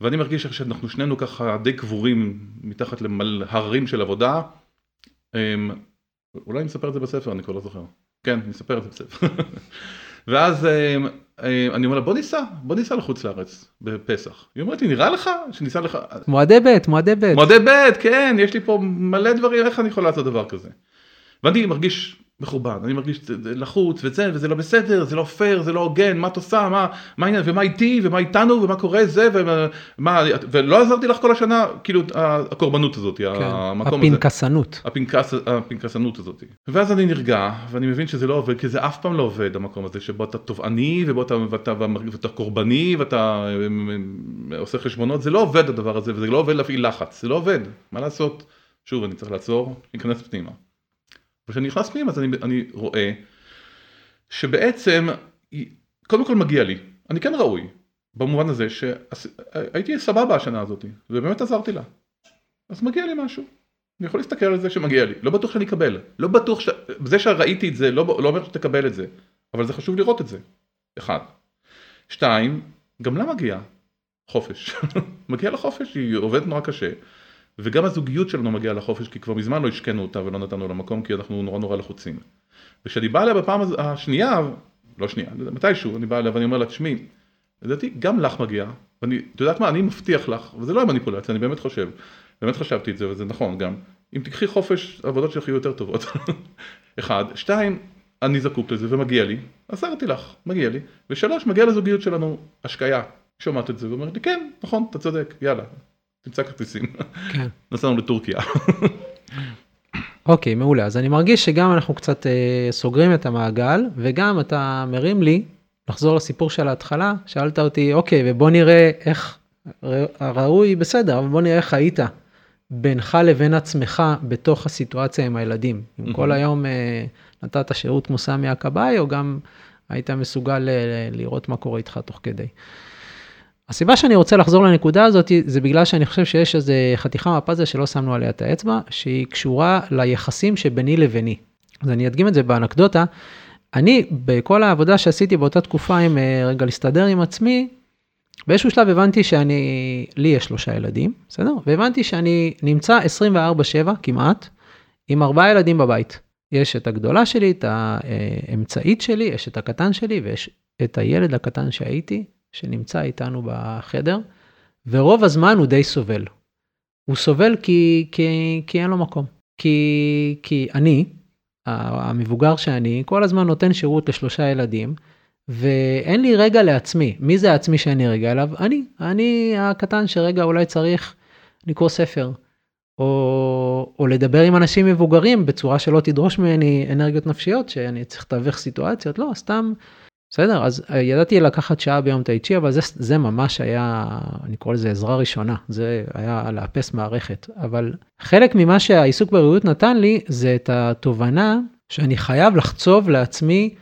ואני מרגיש שאנחנו שנינו ככה די קבורים מתחת להרים של עבודה. אמ, אולי אני אספר את זה בספר, אני כבר לא זוכר. כן, אני אספר את זה בספר. [LAUGHS] ואז אמ, אמ, אני אומר לה בוא ניסע, בוא ניסע לחוץ לארץ בפסח. היא אומרת לי נראה לך שניסע לך... מועדי ב', מועדי ב'. מועדי ב', כן, יש לי פה מלא דברים, איך אני יכול לעשות דבר כזה? ואני מרגיש מכובד, אני מרגיש לחוץ וזה וזה לא בסדר, זה לא פייר, זה לא הוגן, מה את עושה, מה, מה העניין, ומה איתי, ומה איתנו, ומה קורה זה, ומה, ולא עזרתי לך כל השנה, כאילו הקורבנות הזאת, כן, המקום הפנקסנות. הזה. הפנקס, הפנקסנות הזאת. ואז אני נרגע, ואני מבין שזה לא עובד, כי זה אף פעם לא עובד המקום הזה, שבו אתה תובעני, ובו אתה, ואתה, ואתה קורבני, ואתה עושה חשבונות, זה לא עובד הדבר הזה, וזה לא עובד להפעיל לחץ, זה לא עובד, מה לעשות? שוב, אני צריך לעצור, להיכנס פנימה. וכשאני נכנס פנימה אז אני, אני רואה שבעצם קודם כל מגיע לי, אני כן ראוי במובן הזה שהייתי סבבה השנה הזאת ובאמת עזרתי לה. אז מגיע לי משהו. אני יכול להסתכל על זה שמגיע לי, לא בטוח שאני אקבל, לא בטוח ש... זה שראיתי את זה לא, לא אומר שתקבל את זה, אבל זה חשוב לראות את זה, אחד. שתיים, גם לה מגיע חופש, [LAUGHS] מגיע לה חופש, היא עובדת נורא קשה, וגם הזוגיות שלנו מגיעה לחופש כי כבר מזמן לא השקענו אותה ולא נתנו לה מקום כי אנחנו נורא נורא לחוצים. וכשאני בא אליה בפעם השנייה, לא שנייה, מתישהו אני בא אליה ואני אומר לה תשמעי, לדעתי גם לך מגיע, ואני, את יודעת מה, אני מבטיח לך, וזה לא היה מניפולציה, אני באמת חושב, באמת חשבתי את זה וזה נכון גם, אם תקחי חופש, העבודות שלך יהיו יותר טובות. [LAUGHS] אחד, שתיים, אני זקוק לזה ומגיע לי, עזרתי לך, מגיע לי, ושלוש, מגיע לזוגיות שלנו השקיה, שומעת את זה ואומרת לי כן, נכון, אתה צודק, יאללה, תמצא כרטיסים. כן. [LAUGHS] נסענו לטורקיה. אוקיי, מעולה. אז אני מרגיש שגם אנחנו קצת אה, סוגרים את המעגל, וגם אתה מרים לי, לחזור לסיפור של ההתחלה, שאלת אותי, אוקיי, ובוא נראה איך, ראוי בסדר, אבל בוא נראה איך היית בינך לבין עצמך בתוך הסיטואציה עם הילדים. אם כל היום אה, נתת שירות מושא מהכבאי, או גם היית מסוגל אה, לראות מה קורה איתך תוך כדי. הסיבה שאני רוצה לחזור לנקודה הזאת זה בגלל שאני חושב שיש איזה חתיכה מהפאזל שלא שמנו עליה את האצבע, שהיא קשורה ליחסים שביני לביני. אז אני אדגים את זה באנקדוטה. אני, בכל העבודה שעשיתי באותה תקופה עם אה, רגע להסתדר עם עצמי, באיזשהו שלב הבנתי שאני, לי יש שלושה ילדים, בסדר? והבנתי שאני נמצא 24/7 כמעט, עם ארבעה ילדים בבית. יש את הגדולה שלי, את האמצעית שלי, יש את הקטן שלי ויש את הילד הקטן שהייתי, שנמצא איתנו בחדר, ורוב הזמן הוא די סובל. הוא סובל כי, כי, כי אין לו מקום. כי, כי אני, המבוגר שאני, כל הזמן נותן שירות לשלושה ילדים, ואין לי רגע לעצמי. מי זה העצמי שאין לי רגע אליו? אני. אני הקטן שרגע אולי צריך לקרוא ספר, או, או לדבר עם אנשים מבוגרים בצורה שלא תדרוש ממני אנרגיות נפשיות, שאני צריך לתווך סיטואציות, לא, סתם בסדר, אז אה, ידעתי לקחת שעה ביום טאי אבל זה, זה ממש היה, אני קורא לזה עזרה ראשונה, זה היה לאפס מערכת. אבל חלק ממה שהעיסוק בבריאות נתן לי, זה את התובנה שאני חייב לחצוב לעצמי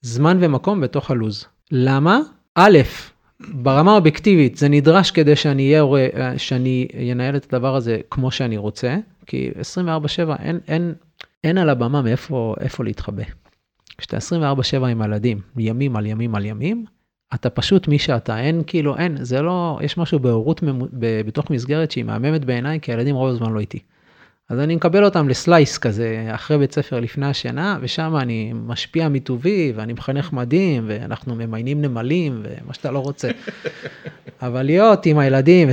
זמן ומקום בתוך הלוז. למה? א', ברמה האובייקטיבית זה נדרש כדי שאני אהיה הורה, אה, שאני אנהל את הדבר הזה כמו שאני רוצה, כי 24/7 אין, אין, אין על הבמה מאיפה להתחבא. כשאתה 24/7 עם הילדים, ימים על ימים על ימים, אתה פשוט מי שאתה, אין כאילו, אין, זה לא, יש משהו בהורות בתוך מסגרת שהיא מהממת בעיניי, כי הילדים רוב הזמן לא איתי. אז אני מקבל אותם לסלייס כזה, אחרי בית ספר לפני השינה, ושם אני משפיע מטובי, ואני מחנך מדהים, ואנחנו ממיינים נמלים, ומה שאתה לא רוצה. [LAUGHS] אבל להיות עם הילדים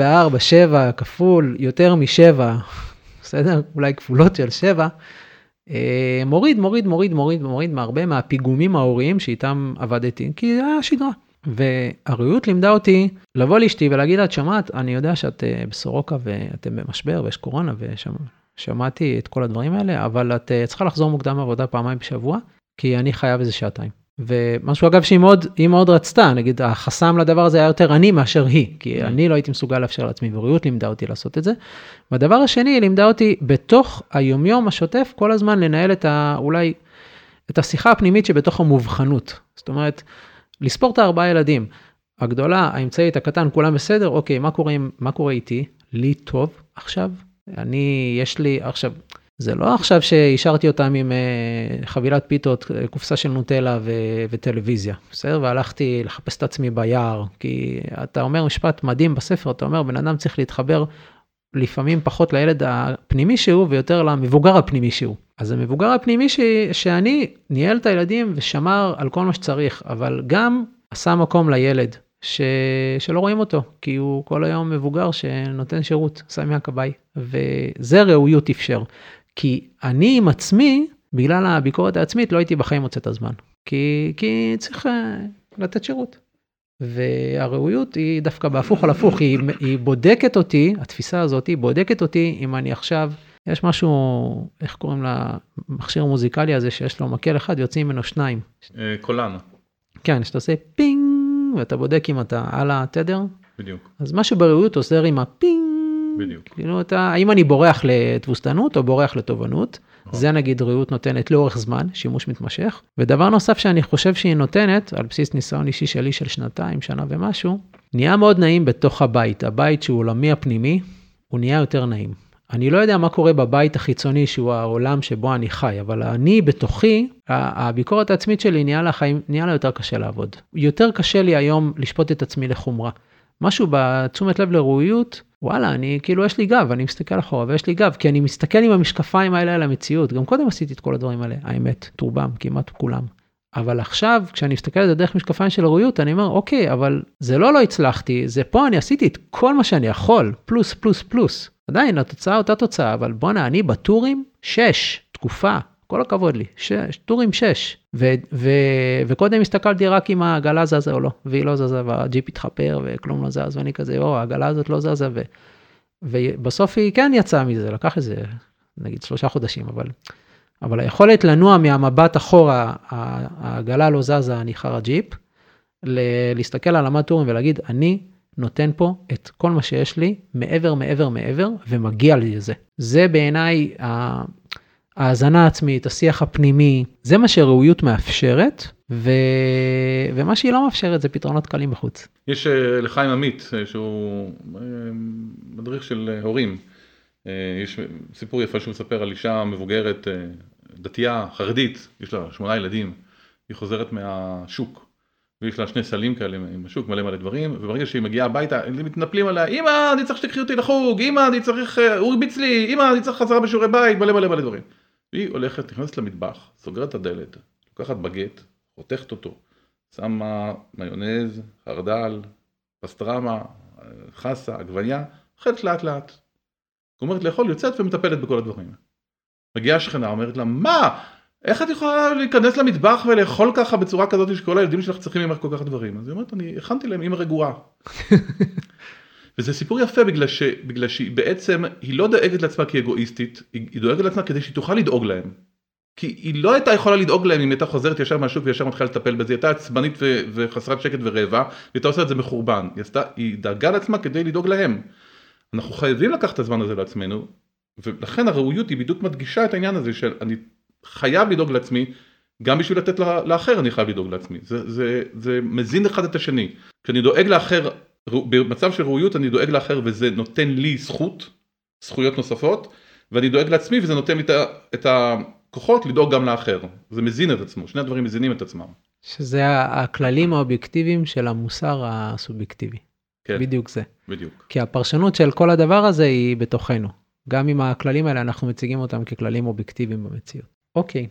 24-7 כפול יותר משבע, [LAUGHS] בסדר? אולי כפולות של שבע, מוריד, מוריד, מוריד, מוריד, מוריד מהרבה מהפיגומים ההוריים שאיתם עבדתי, כי זה היה שגרה. והרעות לימדה אותי לבוא לאשתי ולהגיד לה, את שמעת, אני יודע שאת אה, בסורוקה ואתם במשבר ויש קורונה ויש שמעתי את כל הדברים האלה, אבל את אה, צריכה לחזור מוקדם מעבודה פעמיים בשבוע, כי אני חייב איזה שעתיים. ומשהו אגב שהיא מאוד, היא מאוד רצתה, נגיד החסם לדבר הזה היה יותר אני מאשר היא, כי אני לא הייתי מסוגל לאפשר לעצמי, וריאות לימדה אותי לעשות את זה. והדבר השני, היא לימדה אותי בתוך היומיום השוטף כל הזמן לנהל את ה... אולי את השיחה הפנימית שבתוך המובחנות. זאת אומרת, לספור את הארבעה ילדים. הגדולה, האמצעית, הקטן, כולם בסדר, אוקיי, מה קורה, מה קורה איתי? לי טוב עכשיו? אני, יש לי, עכשיו, זה לא עכשיו שהשארתי אותם עם uh, חבילת פיתות, אה, קופסה של נוטלה ו- וטלוויזיה, בסדר? והלכתי לחפש את עצמי ביער, כי אתה אומר משפט מדהים בספר, אתה אומר, בן אדם צריך להתחבר לפעמים פחות לילד הפנימי שהוא ויותר למבוגר הפנימי שהוא. אז המבוגר הפנימי ש... שאני ניהל את הילדים ושמר על כל מה שצריך, אבל גם עשה מקום לילד ש... שלא רואים אותו, כי הוא כל היום מבוגר שנותן שירות, סמי הכבאי, וזה ראויות אפשר. כי אני עם עצמי, בגלל הביקורת העצמית, לא הייתי בחיים מוצא את הזמן. כי, כי צריך uh, לתת שירות. והראויות היא דווקא בהפוך על הפוך, היא, היא בודקת אותי, התפיסה הזאת, היא בודקת אותי אם אני עכשיו, יש משהו, איך קוראים למכשיר המוזיקלי הזה שיש לו מקל אחד, יוצאים ממנו שניים. אה, קולן. כן, שאתה עושה ping, ואתה בודק אם אתה על התדר. בדיוק. אז משהו בראויות עוזר עם ה ping. בדיוק. כאילו אתה, האם אני בורח לתבוסתנות או בורח לתובנות. נכון. זה נגיד ראויות נותנת לאורך זמן, שימוש מתמשך. ודבר נוסף שאני חושב שהיא נותנת, על בסיס ניסיון אישי שלי של שנתיים, שנה ומשהו, נהיה מאוד נעים בתוך הבית. הבית שהוא עולמי הפנימי, הוא נהיה יותר נעים. אני לא יודע מה קורה בבית החיצוני שהוא העולם שבו אני חי, אבל אני בתוכי, הביקורת העצמית שלי נהיה לה, חיים, נהיה לה יותר קשה לעבוד. יותר קשה לי היום לשפוט את עצמי לחומרה. משהו בתשומת לב לראויות, וואלה, אני כאילו יש לי גב, אני מסתכל אחורה ויש לי גב, כי אני מסתכל עם המשקפיים האלה על המציאות. גם קודם עשיתי את כל הדברים האלה, האמת, טורבם, כמעט כולם. אבל עכשיו, כשאני מסתכל על זה דרך משקפיים של ראויות, אני אומר, אוקיי, אבל זה לא לא הצלחתי, זה פה אני עשיתי את כל מה שאני יכול, פלוס, פלוס, פלוס. עדיין, התוצאה אותה תוצאה, אבל בואנה, אני בטורים, שש, תקופה, כל הכבוד לי, שש, טורים שש. ו- ו- וקודם הסתכלתי רק אם העגלה זזה או לא, והיא לא זזה, והג'יפ התחפר וכלום לא זז, ואני כזה, או, העגלה הזאת לא זזה, ו- ובסוף היא כן יצאה מזה, לקח איזה, נגיד, שלושה חודשים, אבל, אבל היכולת לנוע מהמבט אחורה, העגלה לא זזה, אני חרא ג'יפ, להסתכל על עמד טורים ולהגיד, אני נותן פה את כל מה שיש לי, מעבר, מעבר, מעבר, ומגיע לי לזה. זה בעיניי ההאזנה העצמית, השיח הפנימי, זה מה שראויות מאפשרת, ו... ומה שהיא לא מאפשרת זה פתרונות קלים בחוץ. יש אה, לחיים עמית, אה, שהוא אה, מדריך של הורים, יש סיפור יפה שהוא מספר על אישה מבוגרת, דתייה, חרדית, יש לה שמונה ילדים, היא חוזרת מהשוק. ויש לה שני סלים כאלה עם השוק מלא מלא דברים וברגע שהיא מגיעה הביתה הם מתנפלים עליה אמא אני צריך שתקחי אותי לחוג אמא אני צריך הוא הרביץ לי אמא אני צריך חזרה בשיעורי בית מלא מלא מלא דברים והיא הולכת, נכנסת למטבח, סוגרת את הדלת, לוקחת בגט, חותכת אותו, שמה מיונז, חרדל, פסטרמה, חסה, עגבניה, אוכלת לאט לאט. גומרת לאכול, יוצאת ומטפלת בכל הדברים. מגיעה שכנה, אומרת לה, מה? איך את יכולה להיכנס למטבח ולאכול ככה בצורה כזאת שכל הילדים שלך צריכים ממך כל כך דברים? אז היא אומרת, אני הכנתי להם אימא רגועה. [LAUGHS] וזה סיפור יפה בגלל, ש, בגלל שהיא בעצם, היא לא דואגת לעצמה כאגואיסטית, היא, היא דואגת לעצמה כדי שהיא תוכל לדאוג להם. כי היא לא הייתה יכולה לדאוג להם אם הייתה חוזרת ישר מהשוק וישר מתחילה לטפל בזה, היא הייתה עצבנית ו- וחסרת שקט ורעבה, והייתה עושה את זה מחורבן. היא, עשתה, היא דאגה לעצמה כדי לדאוג להם. אנחנו חייבים לקחת את הזמן הזה לעצמנו, ולכן הראויות היא בדיוק מדגישה את העניין הזה של אני חייב לדאוג לעצמי, גם בשביל לתת לאחר אני חייב לדאוג לעצמי. זה, זה, זה מזין אחד את השני. כשאני דואג לאחר במצב של ראויות אני דואג לאחר וזה נותן לי זכות, זכויות נוספות, ואני דואג לעצמי וזה נותן לי את הכוחות לדאוג גם לאחר. זה מזין את עצמו, שני הדברים מזינים את עצמם. שזה הכללים האובייקטיביים של המוסר הסובייקטיבי. כן. בדיוק זה. בדיוק. כי הפרשנות של כל הדבר הזה היא בתוכנו. גם עם הכללים האלה אנחנו מציגים אותם ככללים אובייקטיביים במציאות. אוקיי.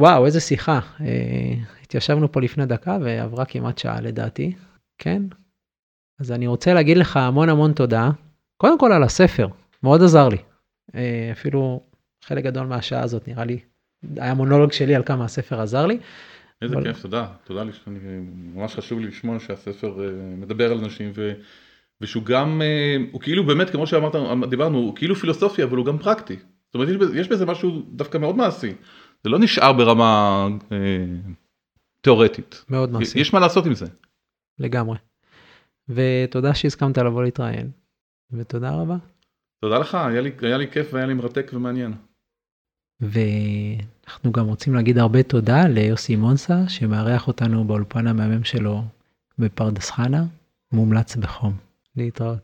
וואו, איזה שיחה. אה, התיישבנו פה לפני דקה ועברה כמעט שעה לדעתי. כן, אז אני רוצה להגיד לך המון המון תודה. קודם כל על הספר, מאוד עזר לי. אה, אפילו חלק גדול מהשעה הזאת נראה לי, היה מונולוג שלי על כמה הספר עזר לי. איזה אבל... כיף, תודה. תודה לי, ממש חשוב לי לשמוע שהספר אה, מדבר על אנשים, ושהוא גם, הוא כאילו באמת, כמו שאמרת, דיברנו, הוא כאילו פילוסופיה, אבל הוא גם פרקטי. זאת אומרת, יש בזה משהו דווקא מאוד מעשי. זה לא נשאר ברמה אה, תיאורטית. מאוד מעשי. יש מה לעשות עם זה. לגמרי. ותודה שהסכמת לבוא להתראיין. ותודה רבה. תודה לך, היה לי, היה לי כיף והיה לי מרתק ומעניין. ואנחנו גם רוצים להגיד הרבה תודה ליוסי מונסה, שמארח אותנו באולפן המהמם שלו בפרדס חנה, מומלץ בחום. להתראות.